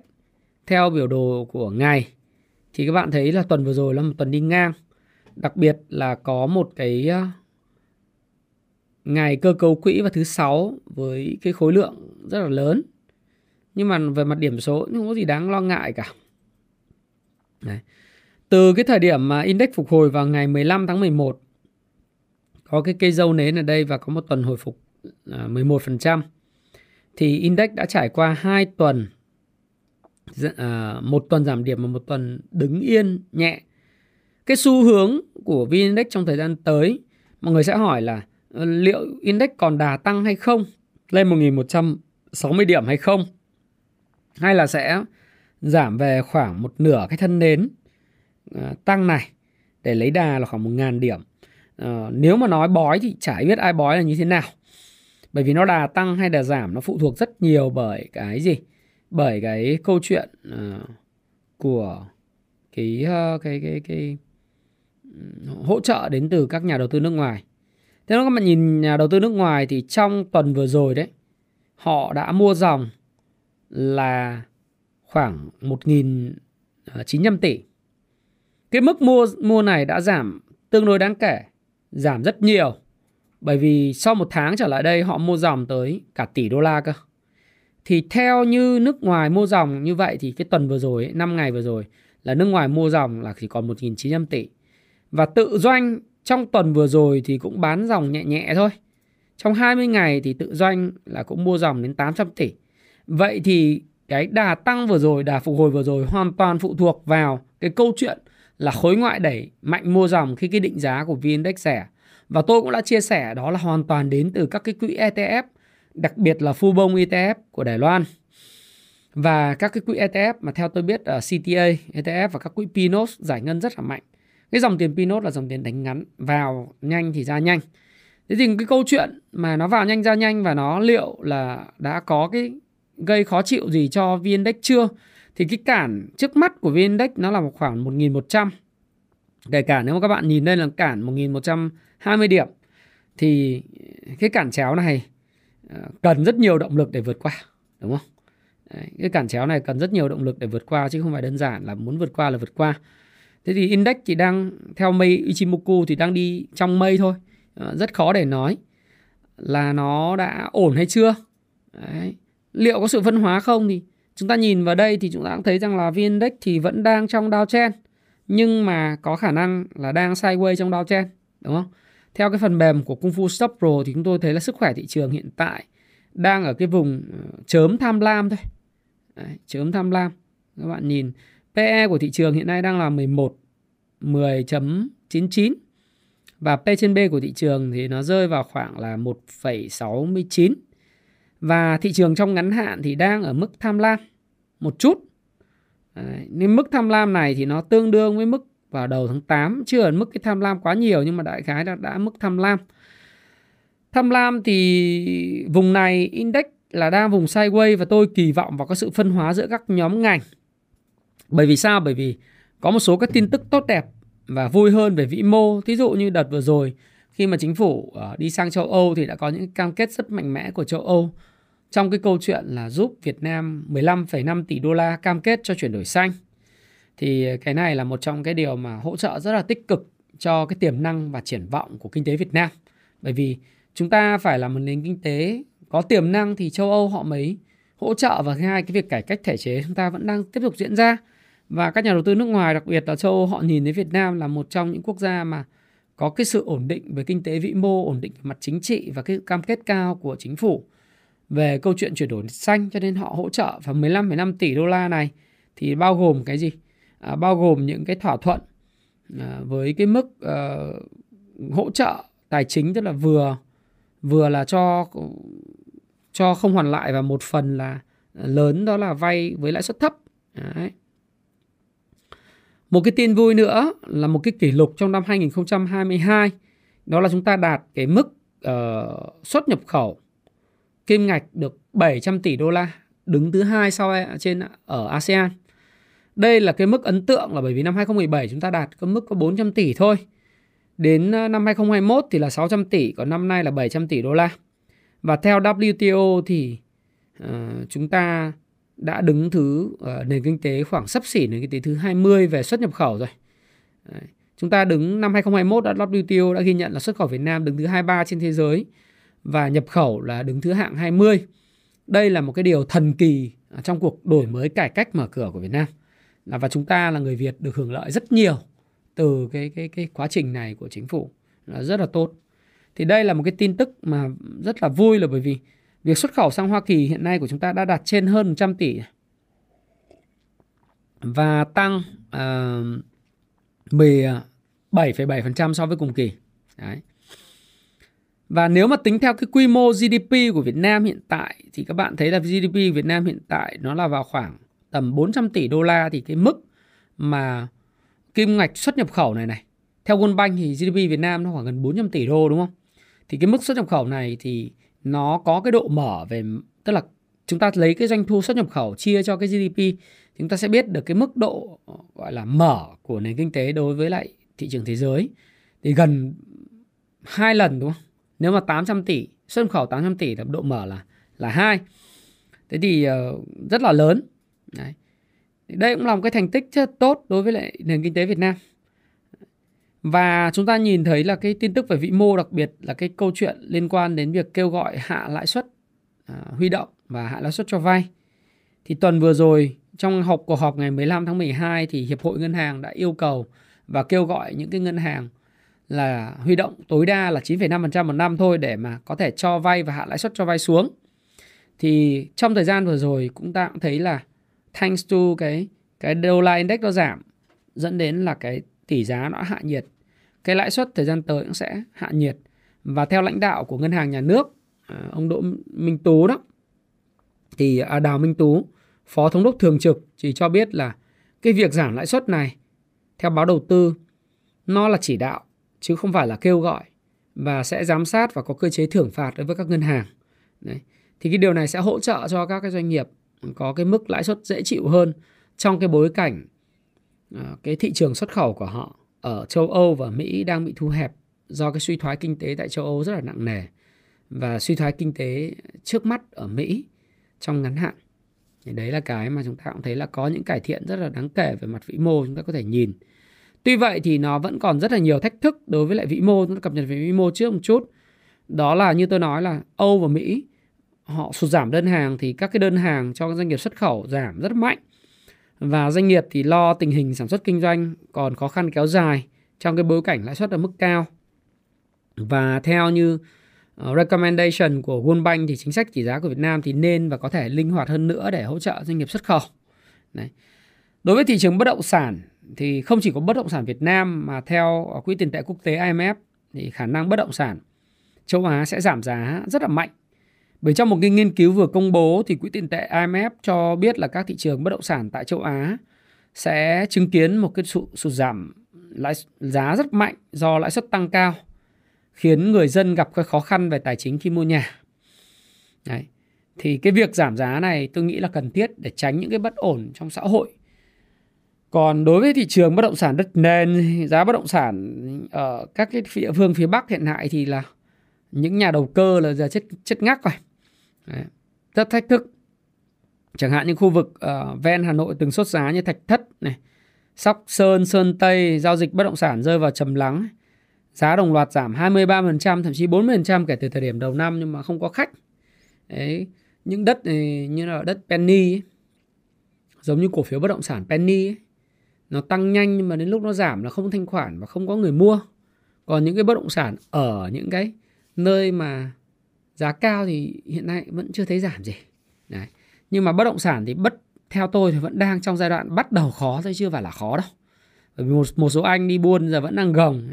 theo biểu đồ của ngày thì các bạn thấy là tuần vừa rồi là một tuần đi ngang. Đặc biệt là có một cái ờ, ngày cơ cấu quỹ vào thứ sáu với cái khối lượng rất là lớn. Nhưng mà về mặt điểm số không có gì đáng lo ngại cả. Đấy. Từ cái thời điểm mà index phục hồi vào ngày 15 tháng 11 có cái cây dâu nến ở đây và có một tuần hồi phục à, 11% thì index đã trải qua hai tuần à, một tuần giảm điểm và một tuần đứng yên nhẹ. Cái xu hướng của VN Index trong thời gian tới mọi người sẽ hỏi là ờ, liệu index còn đà tăng hay không? Lên 1160 điểm hay không? Hay là sẽ giảm về khoảng một nửa cái thân nến? Ờ, tăng này để lấy đà là khoảng 1.000 điểm. À, nếu mà nói bói thì chả biết ai bói là như thế nào. Bởi vì nó đà tăng hay đà giảm nó phụ thuộc rất nhiều bởi cái gì? Bởi cái câu chuyện uh, của cái, uh, cái cái cái hỗ trợ đến từ các nhà đầu tư nước ngoài. Thế nếu các bạn nhìn nhà đầu tư nước ngoài thì trong tuần vừa rồi đấy họ đã mua dòng là khoảng 1.900 tỷ cái mức mua mua này đã giảm tương đối đáng kể, giảm rất nhiều. Bởi vì sau một tháng trở lại đây họ mua dòng tới cả tỷ đô la cơ. Thì theo như nước ngoài mua dòng như vậy thì cái tuần vừa rồi, 5 ngày vừa rồi là nước ngoài mua dòng là chỉ còn 1.900 tỷ. Và tự doanh trong tuần vừa rồi thì cũng bán dòng nhẹ nhẹ thôi. Trong 20 ngày thì tự doanh là cũng mua dòng đến 800 tỷ. Vậy thì cái đà tăng vừa rồi, đà phục hồi vừa rồi hoàn toàn phụ thuộc vào cái câu chuyện là khối ngoại đẩy mạnh mua dòng khi cái định giá của VN Index rẻ. Và tôi cũng đã chia sẻ đó là hoàn toàn đến từ các cái quỹ ETF, đặc biệt là phu bông ETF của Đài Loan. Và các cái quỹ ETF mà theo tôi biết ờ, ở CTA, ETF và các quỹ Pinos giải ngân rất là mạnh. Cái dòng tiền Pinos là dòng tiền đánh ngắn, vào nhanh thì ra nhanh. Thế thì cái câu chuyện mà nó vào nhanh ra nhanh và nó liệu là đã có cái gây khó chịu gì cho VN Index chưa? Thì cái cản trước mắt của VN Index nó là một khoảng 1100 kể cả nếu mà các bạn nhìn đây là cản 1120 điểm thì cái cản chéo này ờ, cần rất nhiều động lực để vượt qua đúng không Đấy, cái cản chéo này cần rất nhiều động lực để vượt qua chứ không phải đơn giản là muốn vượt qua là vượt qua Thế thì index thì đang theo mây Ichimoku thì đang đi trong mây thôi. Ờ, rất khó để nói là nó đã ổn hay chưa. Đấy. Liệu có sự phân hóa không thì chúng ta nhìn vào đây thì chúng ta cũng thấy rằng là VN Index thì vẫn đang trong downtrend nhưng mà có khả năng là đang sideways trong downtrend đúng không? Theo cái phần mềm của Kung Fu Stop Pro thì chúng tôi thấy là sức khỏe thị trường hiện tại đang ở cái vùng ờ, chớm tham lam thôi. Đấy, chớm tham lam. Các bạn nhìn PE của thị trường hiện nay đang là 11 10.99 và P trên B của thị trường thì nó rơi vào khoảng là 1,69 và thị trường trong ngắn hạn thì đang ở mức tham lam một chút. Đấy, nên mức tham lam này thì nó tương đương với mức vào đầu tháng 8 chưa ở mức cái tham lam quá nhiều nhưng mà đại khái đã đã mức tham lam. Tham lam thì vùng này index là đang vùng sideways và tôi kỳ vọng vào các sự phân hóa giữa các nhóm ngành. Bởi vì sao? Bởi vì có một số các tin tức tốt đẹp và vui hơn về vĩ mô. Thí dụ như đợt vừa rồi khi mà chính phủ ờ, đi sang châu Âu thì đã có những cam kết rất mạnh mẽ của châu Âu trong cái câu chuyện là giúp Việt Nam 15,5 tỷ đô la cam kết cho chuyển đổi xanh. Thì cái này là một trong cái điều mà hỗ trợ rất là tích cực cho cái tiềm năng và triển vọng của kinh tế Việt Nam. Bởi vì chúng ta phải là một nền kinh tế có tiềm năng thì châu Âu họ mới hỗ trợ và thứ hai cái việc cải cách thể chế chúng ta vẫn đang tiếp tục diễn ra và các nhà đầu tư nước ngoài đặc biệt là châu Âu họ nhìn thấy Việt Nam là một trong những quốc gia mà có cái sự ổn định về kinh tế vĩ mô, ổn định về mặt chính trị và cái cam kết cao của chính phủ về câu chuyện chuyển đổi xanh cho nên họ hỗ trợ và 15,5 tỷ đô la này thì bao gồm cái gì? À, bao gồm những cái thỏa thuận à, với cái mức à, hỗ trợ tài chính tức là vừa vừa là cho cho không hoàn lại và một phần là lớn đó là vay với lãi suất thấp. Đấy. Một cái tin vui nữa là một cái kỷ lục trong năm 2022 đó là chúng ta đạt cái mức uh, xuất nhập khẩu kim ngạch được 700 tỷ đô la, đứng thứ hai sau trên ở ASEAN. Đây là cái mức ấn tượng là bởi vì năm 2017 chúng ta đạt cái mức có 400 tỷ thôi. Đến năm 2021 thì là 600 tỷ, còn năm nay là 700 tỷ đô la. Và theo WTO thì uh, chúng ta đã đứng thứ uh, nền kinh tế khoảng sấp xỉ nền kinh tế thứ 20 về xuất nhập khẩu rồi. Đấy. Chúng ta đứng năm 2021 đã WTO đã ghi nhận là xuất khẩu Việt Nam đứng thứ 23 trên thế giới và nhập khẩu là đứng thứ hạng 20. Đây là một cái điều thần kỳ trong cuộc đổi mới cải cách mở cửa của Việt Nam. Và chúng ta là người Việt được hưởng lợi rất nhiều từ cái cái cái quá trình này của chính phủ là rất là tốt. Thì đây là một cái tin tức mà rất là vui là bởi vì việc xuất khẩu sang Hoa Kỳ hiện nay của chúng ta đã đạt trên hơn 100 tỷ và tăng ờ, uh, 17,7% so với cùng kỳ. Đấy. Và nếu mà tính theo cái quy mô GDP của Việt Nam hiện tại thì các bạn thấy là GDP Việt Nam hiện tại nó là vào khoảng tầm 400 tỷ đô la thì cái mức mà kim ngạch xuất nhập khẩu này này theo World Bank thì GDP Việt Nam nó khoảng gần 400 tỷ đô đúng không? Thì cái mức xuất nhập khẩu này thì nó có cái độ mở về tức là chúng ta lấy cái doanh thu xuất nhập khẩu chia cho cái GDP chúng ta sẽ biết được cái mức độ gọi là mở của nền kinh tế đối với lại thị trường thế giới thì gần hai lần đúng không? Nếu mà 800 tỷ, xuất nhập khẩu 800 tỷ thì độ mở là là hai Thế thì uh, rất là lớn. Đấy. Đây cũng là một cái thành tích rất tốt đối với lại nền kinh tế Việt Nam. Và chúng ta nhìn thấy là cái tin tức về vĩ mô đặc biệt là cái câu chuyện liên quan đến việc kêu gọi hạ lãi suất à, huy động và hạ lãi suất cho vay. Thì tuần vừa rồi trong họp cuộc họp ngày 15 tháng 12 thì Hiệp hội Ngân hàng đã yêu cầu và kêu gọi những cái ngân hàng là huy động tối đa là 9,5% một năm thôi để mà có thể cho vay và hạ lãi suất cho vay xuống. Thì trong thời gian vừa rồi cũng ta cũng thấy là thanks to cái cái đô la index nó giảm dẫn đến là cái tỷ giá nó hạ nhiệt. Cái lãi suất thời gian tới cũng sẽ hạ nhiệt. Và theo lãnh đạo của ngân hàng nhà nước à, ông Đỗ Minh Tú đó thì à, Đào Minh Tú phó thống đốc thường trực chỉ cho biết là cái việc giảm lãi suất này theo báo đầu tư nó là chỉ đạo chứ không phải là kêu gọi và sẽ giám sát và có cơ chế thưởng phạt đối với các ngân hàng. Đấy. Thì cái điều này sẽ hỗ trợ cho các cái doanh nghiệp có cái mức lãi suất dễ chịu hơn trong cái bối cảnh à, cái thị trường xuất khẩu của họ ở châu Âu và Mỹ đang bị thu hẹp do cái suy thoái kinh tế tại châu Âu rất là nặng nề và suy thoái kinh tế trước mắt ở Mỹ trong ngắn hạn. Thì đấy là cái mà chúng ta cũng thấy là có những cải thiện rất là đáng kể về mặt vĩ mô chúng ta có thể nhìn. Tuy vậy thì nó vẫn còn rất là nhiều thách thức đối với lại vĩ mô, chúng ta cập nhật về vĩ mô trước một chút. Đó là như tôi nói là Âu và Mỹ họ sụt giảm đơn hàng thì các cái đơn hàng cho các doanh nghiệp xuất khẩu giảm rất mạnh. Và doanh nghiệp thì lo tình hình sản xuất kinh doanh còn khó khăn kéo dài trong cái bối cảnh lãi suất ở mức cao. Và theo như ờ, recommendation của World Bank thì chính sách tỷ giá của Việt Nam thì nên và có thể linh hoạt hơn nữa để hỗ trợ doanh nghiệp xuất khẩu. Đấy. Đối với thị trường bất động sản thì không chỉ có bất động sản Việt Nam mà theo ờ, quỹ tiền tệ quốc tế IMF thì khả năng bất động sản châu Á sẽ giảm giá rất là mạnh. Bởi trong một cái nghiên cứu vừa công bố thì quỹ tiền tệ IMF cho biết là các thị trường bất động sản tại châu Á sẽ chứng kiến một cái sự sụt giảm lãi giá rất mạnh do lãi suất tăng cao khiến người dân gặp cái khó khăn về tài chính khi mua nhà. Đấy. Thì cái việc giảm giá này tôi nghĩ là cần thiết để tránh những cái bất ổn trong xã hội còn đối với thị trường bất động sản đất nền, giá bất động sản ở các cái địa phương phía Bắc hiện tại thì là những nhà đầu cơ là giờ chết chết ngắc rồi. Đấy. Rất thách thức. Chẳng hạn như khu vực uh, ven Hà Nội từng sốt giá như Thạch Thất này, Sóc Sơn, Sơn Tây, giao dịch bất động sản rơi vào trầm lắng. Giá đồng loạt giảm 23%, thậm chí 40% kể từ thời điểm đầu năm nhưng mà không có khách. Đấy, những đất này như là đất penny ấy, giống như cổ phiếu bất động sản penny ấy, nó tăng nhanh nhưng mà đến lúc nó giảm là không thanh khoản và không có người mua còn những cái bất động sản ở những cái nơi mà giá cao thì hiện nay vẫn chưa thấy giảm gì. Đấy. nhưng mà bất động sản thì bất theo tôi thì vẫn đang trong giai đoạn bắt đầu khó thôi chưa phải là khó đâu. Bởi vì một, một số anh đi buôn giờ vẫn đang gồng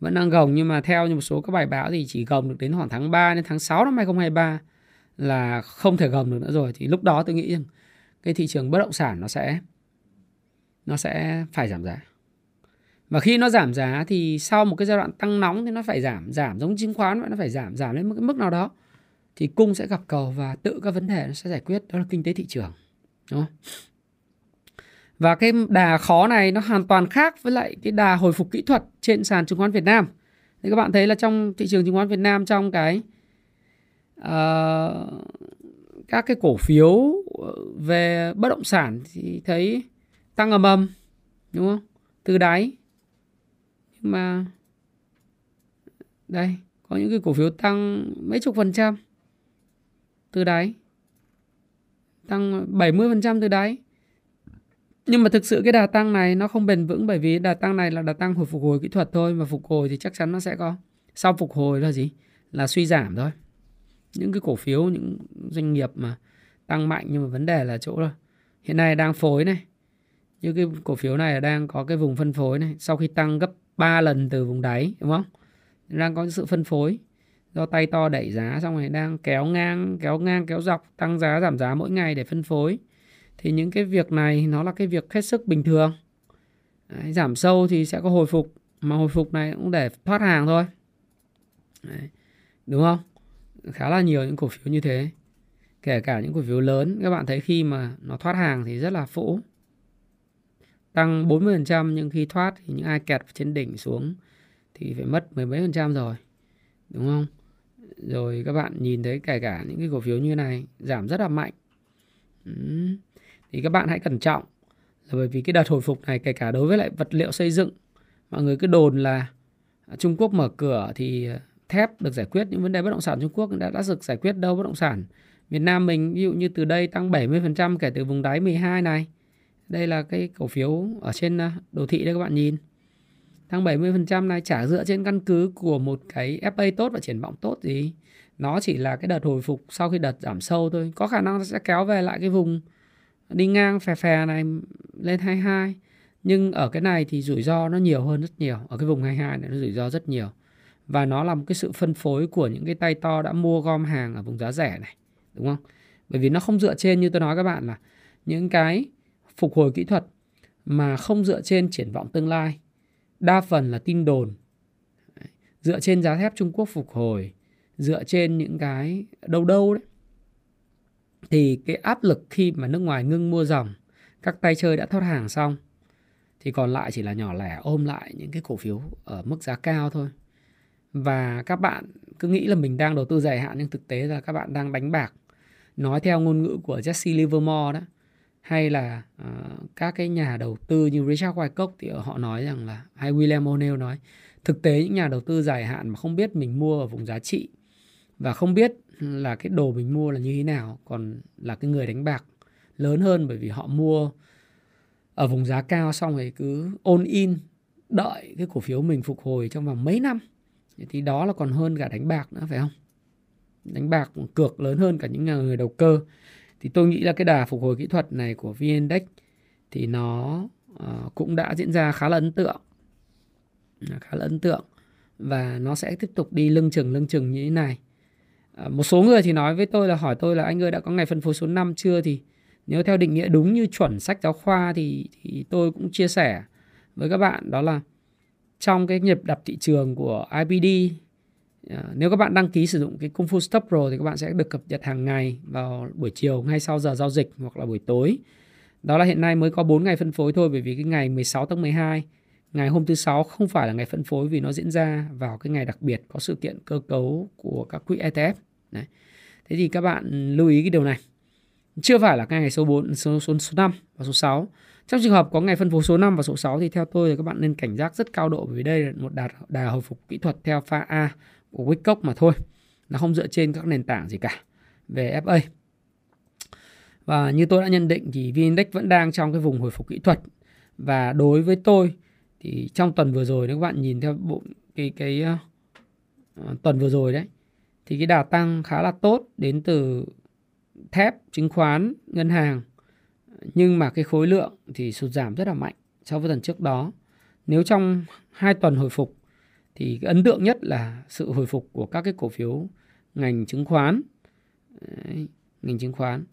vẫn đang gồng nhưng mà theo như một số các bài báo thì chỉ gồng được đến khoảng tháng 3 đến tháng 6 năm 2023 là không thể gồng được nữa rồi. Thì lúc đó tôi nghĩ rằng cái thị trường bất động sản nó sẽ nó sẽ phải giảm giá và khi nó giảm giá thì sau một cái giai đoạn tăng nóng thì nó phải giảm giảm giống chứng khoán vậy nó phải giảm giảm lên một cái mức nào đó thì cung sẽ gặp cầu và tự các vấn đề nó sẽ giải quyết đó là kinh tế thị trường đúng không? và cái đà khó này nó hoàn toàn khác với lại cái đà hồi phục kỹ thuật trên sàn chứng khoán Việt Nam thì các bạn thấy là trong thị trường chứng khoán Việt Nam trong cái uh, các cái cổ phiếu về bất động sản thì thấy tăng ầm ầm đúng không từ đáy nhưng mà đây, có những cái cổ phiếu tăng mấy chục phần trăm từ đáy. Tăng 70% từ đáy. Nhưng mà thực sự cái đà tăng này nó không bền vững bởi vì đà tăng này là đà tăng hồi phục hồi kỹ thuật thôi, mà phục hồi thì chắc chắn nó sẽ có. Sau phục hồi là gì? Là suy giảm thôi. Những cái cổ phiếu, những doanh nghiệp mà tăng mạnh nhưng mà vấn đề là chỗ là hiện nay đang phối này. Như cái cổ phiếu này đang có cái vùng phân phối này. Sau khi tăng gấp 3 lần từ vùng đáy đúng không? Đang có sự phân phối. Do tay to đẩy giá xong rồi đang kéo ngang kéo ngang kéo dọc tăng giá giảm giá mỗi ngày để phân phối. Thì những cái việc này nó là cái việc hết sức bình thường. Đấy, giảm sâu thì sẽ có hồi phục mà hồi phục này cũng để thoát hàng thôi. Đấy, đúng không? Khá là nhiều những cổ phiếu như thế. Kể cả những cổ phiếu lớn các bạn thấy khi mà nó thoát hàng thì rất là phũ tăng 40% nhưng khi thoát thì những ai kẹt trên đỉnh xuống thì phải mất mười mấy phần trăm rồi, đúng không? Rồi các bạn nhìn thấy kể cả những cái cổ phiếu như này giảm rất là mạnh. Ừ. thì các bạn hãy cẩn trọng. Là bởi vì cái đợt hồi phục này kể cả đối với lại vật liệu xây dựng, mọi người cứ đồn là à, Trung Quốc mở cửa thì à, thép được giải quyết những vấn đề bất động sản Trung Quốc đã đã được giải quyết đâu bất động sản Việt Nam mình. Ví dụ như từ đây tăng 70% kể từ vùng đáy 12 này đây là cái cổ phiếu ở trên ờ, đồ thị đây các bạn nhìn. Tăng 70% này trả dựa trên căn cứ của một cái FA tốt và triển vọng tốt gì. Nó chỉ là cái đợt hồi phục sau khi đợt giảm sâu thôi. Có khả năng nó sẽ kéo về lại cái vùng đi ngang phè phè này lên 22. Nhưng ở cái này thì rủi ro nó nhiều hơn rất nhiều. Ở cái vùng 22 này nó rủi ro rất nhiều. Và nó là một cái sự phân phối của những cái tay to đã mua gom hàng ở vùng giá rẻ này. Đúng không? Bởi vì nó không dựa trên như tôi nói các bạn là những cái phục hồi kỹ thuật mà không dựa trên triển vọng tương lai. Đa phần là tin đồn. Dựa trên giá thép Trung Quốc phục hồi, dựa trên những cái đâu đâu đấy. Thì cái áp lực khi mà nước ngoài ngưng mua dòng, các tay chơi đã thoát hàng xong thì còn lại chỉ là nhỏ lẻ ôm lại những cái cổ phiếu ở mức giá cao thôi. Và các bạn cứ nghĩ là mình đang đầu tư dài hạn nhưng thực tế là các bạn đang đánh bạc. Nói theo ngôn ngữ của Jesse Livermore đó hay là uh, các cái nhà đầu tư như Richard Wyckoff thì họ nói rằng là hay William O'Neill nói thực tế những nhà đầu tư dài hạn mà không biết mình mua ở vùng giá trị và không biết là cái đồ mình mua là như thế nào còn là cái người đánh bạc lớn hơn bởi vì họ mua ở vùng giá cao xong rồi cứ ôn in đợi cái cổ phiếu mình phục hồi trong vòng mấy năm. Thì đó là còn hơn cả đánh bạc nữa phải không? Đánh bạc cược lớn hơn cả những người đầu cơ thì tôi nghĩ là cái đà phục hồi kỹ thuật này của VN Index thì nó uh, cũng đã diễn ra khá là ấn tượng. Khá là ấn tượng. Và nó sẽ tiếp tục đi lưng chừng lưng chừng như thế này. Uh, một số người thì nói với tôi là hỏi tôi là anh ơi đã có ngày phân phối số 5 chưa? Thì nếu theo định nghĩa đúng như chuẩn sách giáo khoa thì thì tôi cũng chia sẻ với các bạn. Đó là trong cái nhịp đập thị trường của IBD Ờ, nếu các bạn đăng ký sử dụng cái Kung Fu Stop Pro thì các bạn sẽ được cập nhật hàng ngày vào buổi chiều ngay sau giờ giao dịch hoặc là buổi tối. Đó là hiện nay mới có 4 ngày phân phối thôi bởi vì cái ngày 16 tháng 12, ngày hôm thứ sáu không phải là ngày phân phối vì nó diễn ra vào cái ngày đặc biệt có sự kiện cơ cấu của các quỹ ETF. Đấy. Thế thì các bạn lưu ý cái điều này. Chưa phải là cái ngày số 4, số, số, số 5 và số 6. Trong trường hợp có ngày phân phối số 5 và số 6 thì theo tôi thì các bạn nên cảnh giác rất cao độ vì đây là một đà, đà hồi phục kỹ thuật theo pha A của Wickock mà thôi. Nó không dựa trên các nền tảng gì cả về FA. Và như tôi đã nhận định thì VN-Index vẫn đang trong cái vùng hồi phục kỹ thuật. Và đối với tôi thì trong tuần vừa rồi nếu các bạn nhìn theo bộ cái cái uh, tuần vừa rồi đấy thì cái đà tăng khá là tốt đến từ thép, chứng khoán, ngân hàng. Nhưng mà cái khối lượng thì sụt giảm rất là mạnh so với tuần trước đó. Nếu trong hai tuần hồi phục thì cái ấn tượng nhất là sự hồi phục của các cái cổ phiếu ngành chứng khoán. Đấy, ngành chứng khoán.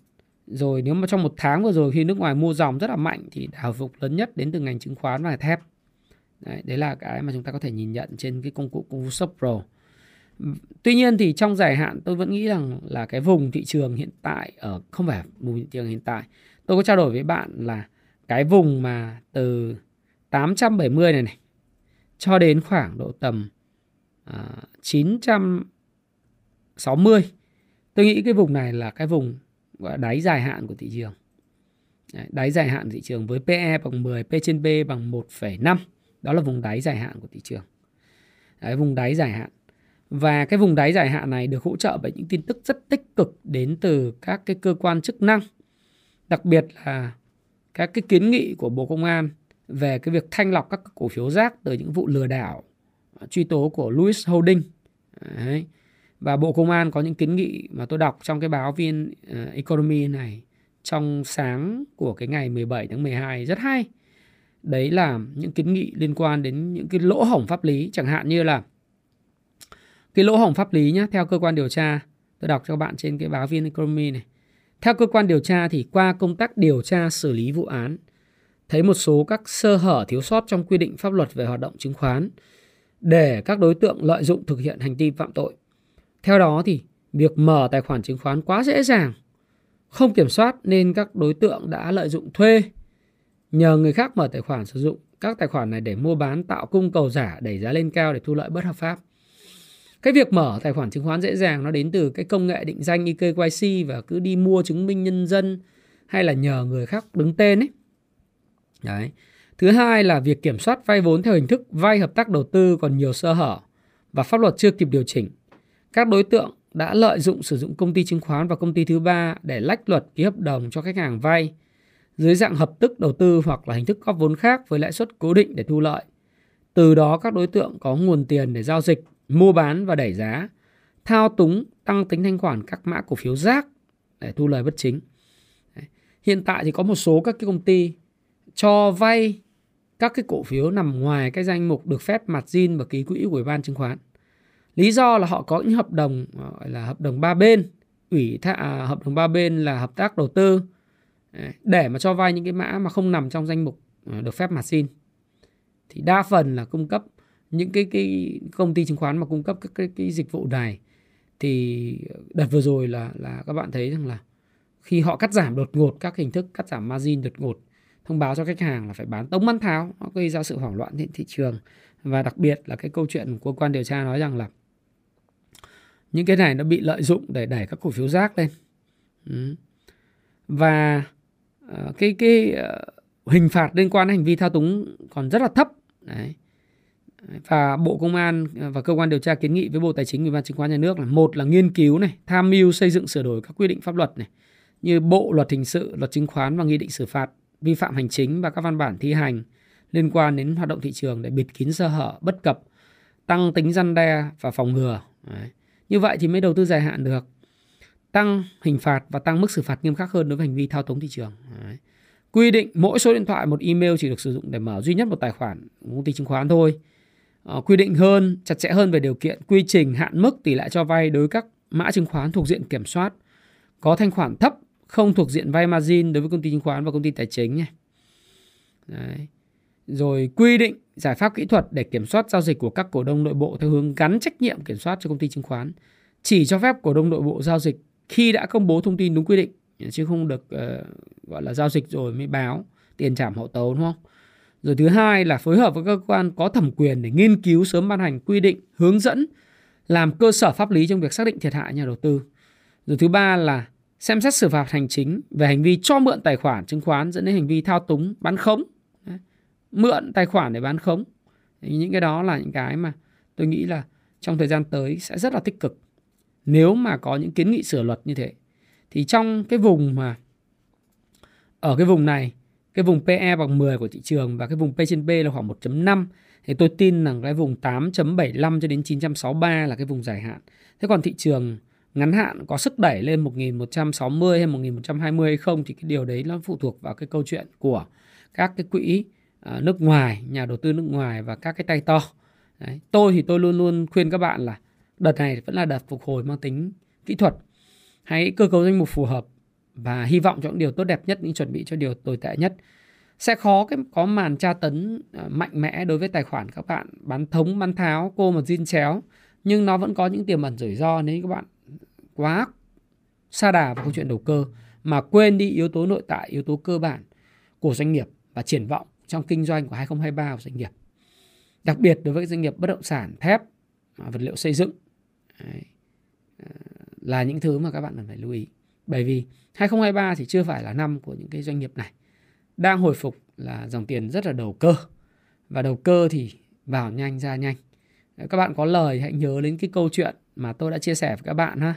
Rồi nếu mà trong một tháng vừa rồi khi nước ngoài mua dòng rất là mạnh thì hồi phục lớn nhất đến từ ngành chứng khoán và thép. Đấy, đấy là cái mà chúng ta có thể nhìn nhận trên cái công cụ công cụ Shop Pro. Tuy nhiên thì trong dài hạn tôi vẫn nghĩ rằng là cái vùng thị trường hiện tại ở không phải vùng thị trường hiện tại. Tôi có trao đổi với bạn là cái vùng mà từ 870 này này cho đến khoảng độ tầm à, 960. Tôi nghĩ cái vùng này là cái vùng gọi là đáy dài hạn của thị trường. Đáy dài hạn thị trường với PE bằng 10, P trên B bằng 1,5. Đó là vùng đáy dài hạn của thị trường. Đấy, vùng đáy dài hạn. Và cái vùng đáy dài hạn này được hỗ trợ bởi những tin tức rất tích cực đến từ các cái cơ quan chức năng. Đặc biệt là các cái kiến nghị của Bộ Công an về cái việc thanh lọc các cổ phiếu rác từ những vụ lừa đảo à, truy tố của Louis Holding. Đấy. Và Bộ Công an có những kiến nghị mà tôi đọc trong cái báo viên uh, à, Economy này trong sáng của cái ngày 17 tháng 12 rất hay. Đấy là những kiến nghị liên quan đến những cái lỗ hổng pháp lý chẳng hạn như là cái lỗ hổng pháp lý nhé theo cơ quan điều tra tôi đọc cho các bạn trên cái báo viên Economy này. Theo cơ quan điều tra thì qua công tác điều tra xử lý vụ án thấy một số các sơ hở thiếu sót trong quy định pháp luật về hoạt động chứng khoán để các đối tượng lợi dụng thực hiện hành vi phạm tội. Theo đó thì việc mở tài khoản chứng khoán quá dễ dàng, không kiểm soát nên các đối tượng đã lợi dụng thuê nhờ người khác mở tài khoản sử dụng các tài khoản này để mua bán tạo cung cầu giả đẩy giá lên cao để thu lợi bất hợp pháp. Cái việc mở tài khoản chứng khoán dễ dàng nó đến từ cái công nghệ định danh eKYC và cứ đi mua chứng minh nhân dân hay là nhờ người khác đứng tên ấy Đấy. Thứ hai là việc kiểm soát vay vốn theo hình thức vay hợp tác đầu tư còn nhiều sơ hở và pháp luật chưa kịp điều chỉnh. Các đối tượng đã lợi dụng sử dụng công ty chứng khoán và công ty thứ ba để lách luật ký hợp đồng cho khách hàng vay dưới dạng hợp tức đầu tư hoặc là hình thức góp vốn khác với lãi suất cố định để thu lợi. Từ đó các đối tượng có nguồn tiền để giao dịch, mua bán và đẩy giá, thao túng tăng tính thanh khoản các mã cổ phiếu rác để thu lời bất chính. Hiện tại thì có một số các cái công ty cho vay các cái cổ phiếu nằm ngoài cái danh mục được phép mặt zin và ký quỹ của Ủy ban chứng khoán. Lý do là họ có những hợp đồng ờ, gọi là hợp đồng ba bên, ủy thạ à, hợp đồng ba bên là hợp tác đầu tư ờ, để mà cho vay những cái mã mà không nằm trong danh mục ờ, được phép mặt xin. Thì đa phần là cung cấp những cái cái công ty chứng khoán mà cung cấp các cái, cái dịch vụ này thì đợt vừa rồi là là các bạn thấy rằng là khi họ cắt giảm đột ngột các hình thức cắt giảm margin đột ngột thông báo cho khách hàng là phải bán tống bán tháo. Nó gây ra sự hoảng loạn trên thị trường. Và đặc biệt là cái câu chuyện của cơ quan điều tra nói rằng là những cái này nó bị lợi dụng để đẩy các cổ phiếu rác lên. Ừ. và uh, cái cái uh, hình phạt liên quan đến hành vi thao túng còn rất là thấp. Đấy. Và Bộ Công an ờ, và cơ quan điều tra kiến nghị với Bộ Tài chính Ủy ban chứng khoán nhà nước là một là nghiên cứu này, tham mưu xây dựng sửa đổi các quy định pháp luật này như Bộ luật hình sự, luật chứng khoán và nghị định xử phạt vi phạm hành chính và các văn bản thi hành liên quan đến hoạt động thị trường để bịt kín sơ hở, bất cập, tăng tính răn đe và phòng ngừa. Đấy. Như vậy thì mới đầu tư dài hạn được. Tăng hình phạt và tăng mức xử phạt nghiêm khắc hơn đối với hành vi thao túng thị trường. Đấy. Quy định mỗi số điện thoại một email chỉ được sử dụng để mở duy nhất một tài khoản công ty chứng khoán thôi. À, quy định hơn, chặt chẽ hơn về điều kiện, quy trình, hạn mức tỷ lệ cho vay đối với các mã chứng khoán thuộc diện kiểm soát có thanh khoản thấp không thuộc diện vay margin đối với công ty chứng khoán và công ty tài chính nhé. Đấy. Rồi quy định giải pháp kỹ thuật để kiểm soát giao dịch của các cổ đông nội bộ theo hướng gắn trách nhiệm kiểm soát cho công ty chứng khoán. Chỉ cho phép cổ đông nội bộ giao dịch khi đã công bố thông tin đúng quy định chứ không được uh, gọi là giao dịch rồi mới báo tiền trảm hậu tấu đúng không? Rồi thứ hai là phối hợp với cơ quan có thẩm quyền để nghiên cứu sớm ban hành quy định, hướng dẫn làm cơ sở pháp lý trong việc xác định thiệt hại nhà đầu tư. Rồi thứ ba là xem xét xử phạt hành chính về hành vi cho mượn tài khoản chứng khoán dẫn đến hành vi thao túng bán khống. Mượn tài khoản để bán khống. Thì những cái đó là những cái mà tôi nghĩ là trong thời gian tới sẽ rất là tích cực. Nếu mà có những kiến nghị sửa luật như thế, thì trong cái vùng mà, ở cái vùng này, cái vùng PE bằng 10 của thị trường và cái vùng P trên B là khoảng 1.5 thì tôi tin rằng cái vùng 8.75 cho đến 963 là cái vùng dài hạn. Thế còn thị trường ngắn hạn có sức đẩy lên 1160 hay 1120 hay không thì cái điều đấy nó phụ thuộc vào cái câu chuyện của các cái quỹ à, nước ngoài, nhà đầu tư nước ngoài và các cái tay to. Đấy. Tôi thì tôi luôn luôn khuyên các bạn là đợt này vẫn là đợt phục hồi mang tính kỹ thuật. Hãy cơ cấu danh mục phù hợp và hy vọng cho những điều tốt đẹp nhất, những chuẩn bị cho điều tồi tệ nhất. Sẽ khó cái có màn tra tấn à, mạnh mẽ đối với tài khoản các bạn bán thống, bán tháo, cô mà zin chéo nhưng nó vẫn có những tiềm ẩn rủi ro nếu các bạn quá xa đà vào câu chuyện đầu cơ mà quên đi yếu tố nội tại, yếu tố cơ bản của doanh nghiệp và triển vọng trong kinh doanh của 2023 của doanh nghiệp. Đặc biệt đối với doanh nghiệp bất động sản, thép, à, vật liệu xây dựng Đấy. À, là những thứ mà các bạn cần phải lưu ý. Bởi vì 2023 thì chưa phải là năm của những cái doanh nghiệp này. Đang hồi phục là dòng tiền rất là đầu cơ. Và đầu cơ thì vào nhanh ra nhanh. Các bạn có lời hãy nhớ đến cái câu chuyện mà tôi đã chia sẻ với các bạn ha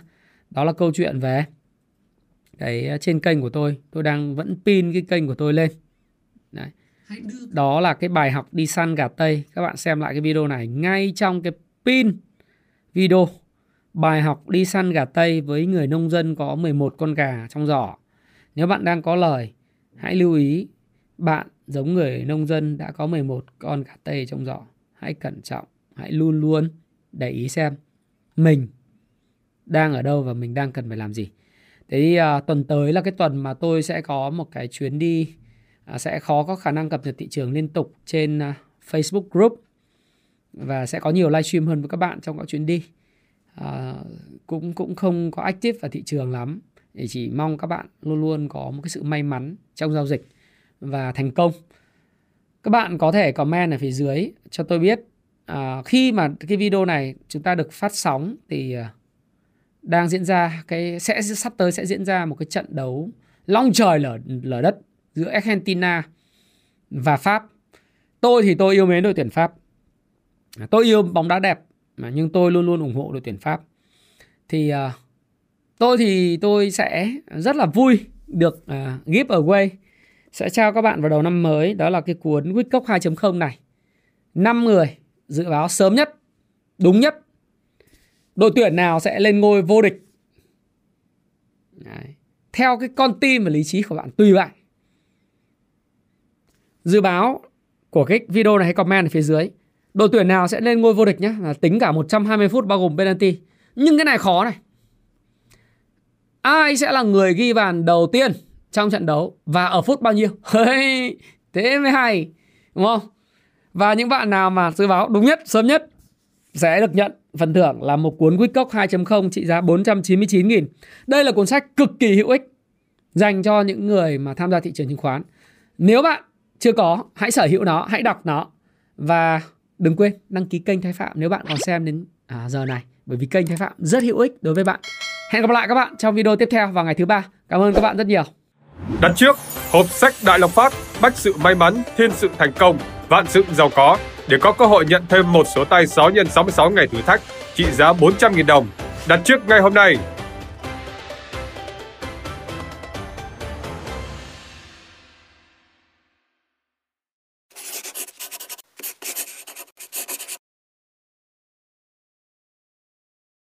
đó là câu chuyện về cái ờ, trên kênh của tôi. Tôi đang vẫn pin cái kênh của tôi lên. Đấy. đó là cái bài học đi săn gà tây. Các bạn xem lại cái video này. Ngay trong cái pin video bài học đi săn gà tây với người nông dân có 11 con gà trong giỏ. Nếu bạn đang có lời hãy lưu ý bạn giống người nông dân đã có 11 con gà tây trong giỏ. Hãy cẩn trọng hãy luôn luôn để ý xem mình đang ở đâu và mình đang cần phải làm gì. Thế thì à, tuần tới là cái tuần mà tôi sẽ có một cái chuyến đi à, sẽ khó có khả năng cập nhật thị trường liên tục trên à, Facebook group và sẽ có nhiều livestream hơn với các bạn trong các chuyến đi. À, cũng cũng không có active vào thị trường lắm. Thì chỉ mong các bạn luôn luôn có một cái sự may mắn trong giao dịch và thành công. Các bạn có thể comment ở phía dưới cho tôi biết à, khi mà cái video này chúng ta được phát sóng thì à, đang diễn ra cái sẽ sắp tới sẽ diễn ra một cái trận đấu long trời lở lở đất giữa Argentina và Pháp. Tôi thì tôi yêu mến đội tuyển Pháp. Tôi yêu bóng đá đẹp mà nhưng tôi luôn luôn ủng hộ đội tuyển Pháp. Thì uh, tôi thì tôi sẽ rất là vui được ờ, uh, give away sẽ trao các bạn vào đầu năm mới đó là cái cuốn Wickock 2.0 này. 5 người dự báo sớm nhất, đúng nhất đội tuyển nào sẽ lên ngôi vô địch? Đấy. theo cái con tim và lý trí của bạn tùy bạn. Dự báo của cái video này hãy comment ở phía dưới đội tuyển nào sẽ lên ngôi vô địch nhé là tính cả 120 phút bao gồm penalty. Nhưng cái này khó này. Ai sẽ là người ghi bàn đầu tiên trong trận đấu và ở phút bao nhiêu? Thế mới hay đúng không? Và những bạn nào mà dự báo đúng nhất sớm nhất sẽ được nhận phần thưởng là một cuốn Wickock 2.0 trị giá 499.000. Đây là cuốn sách cực kỳ hữu ích dành cho những người mà tham gia thị trường chứng khoán. Nếu bạn chưa có, hãy sở hữu nó, hãy đọc nó và đừng quên đăng ký kênh Thái Phạm nếu bạn còn xem đến à, giờ này bởi vì kênh Thái Phạm rất hữu ích đối với bạn. Hẹn gặp lại các bạn trong video tiếp theo vào ngày thứ ba. Cảm ơn các bạn rất nhiều. Đặt trước hộp sách Đại Lộc Phát, bách sự may mắn, thiên sự thành công, vạn sự giàu có để có cơ hội nhận thêm một số tay 6 x 66 ngày thử thách, trị giá 400.000 đồng. Đặt trước ngay hôm nay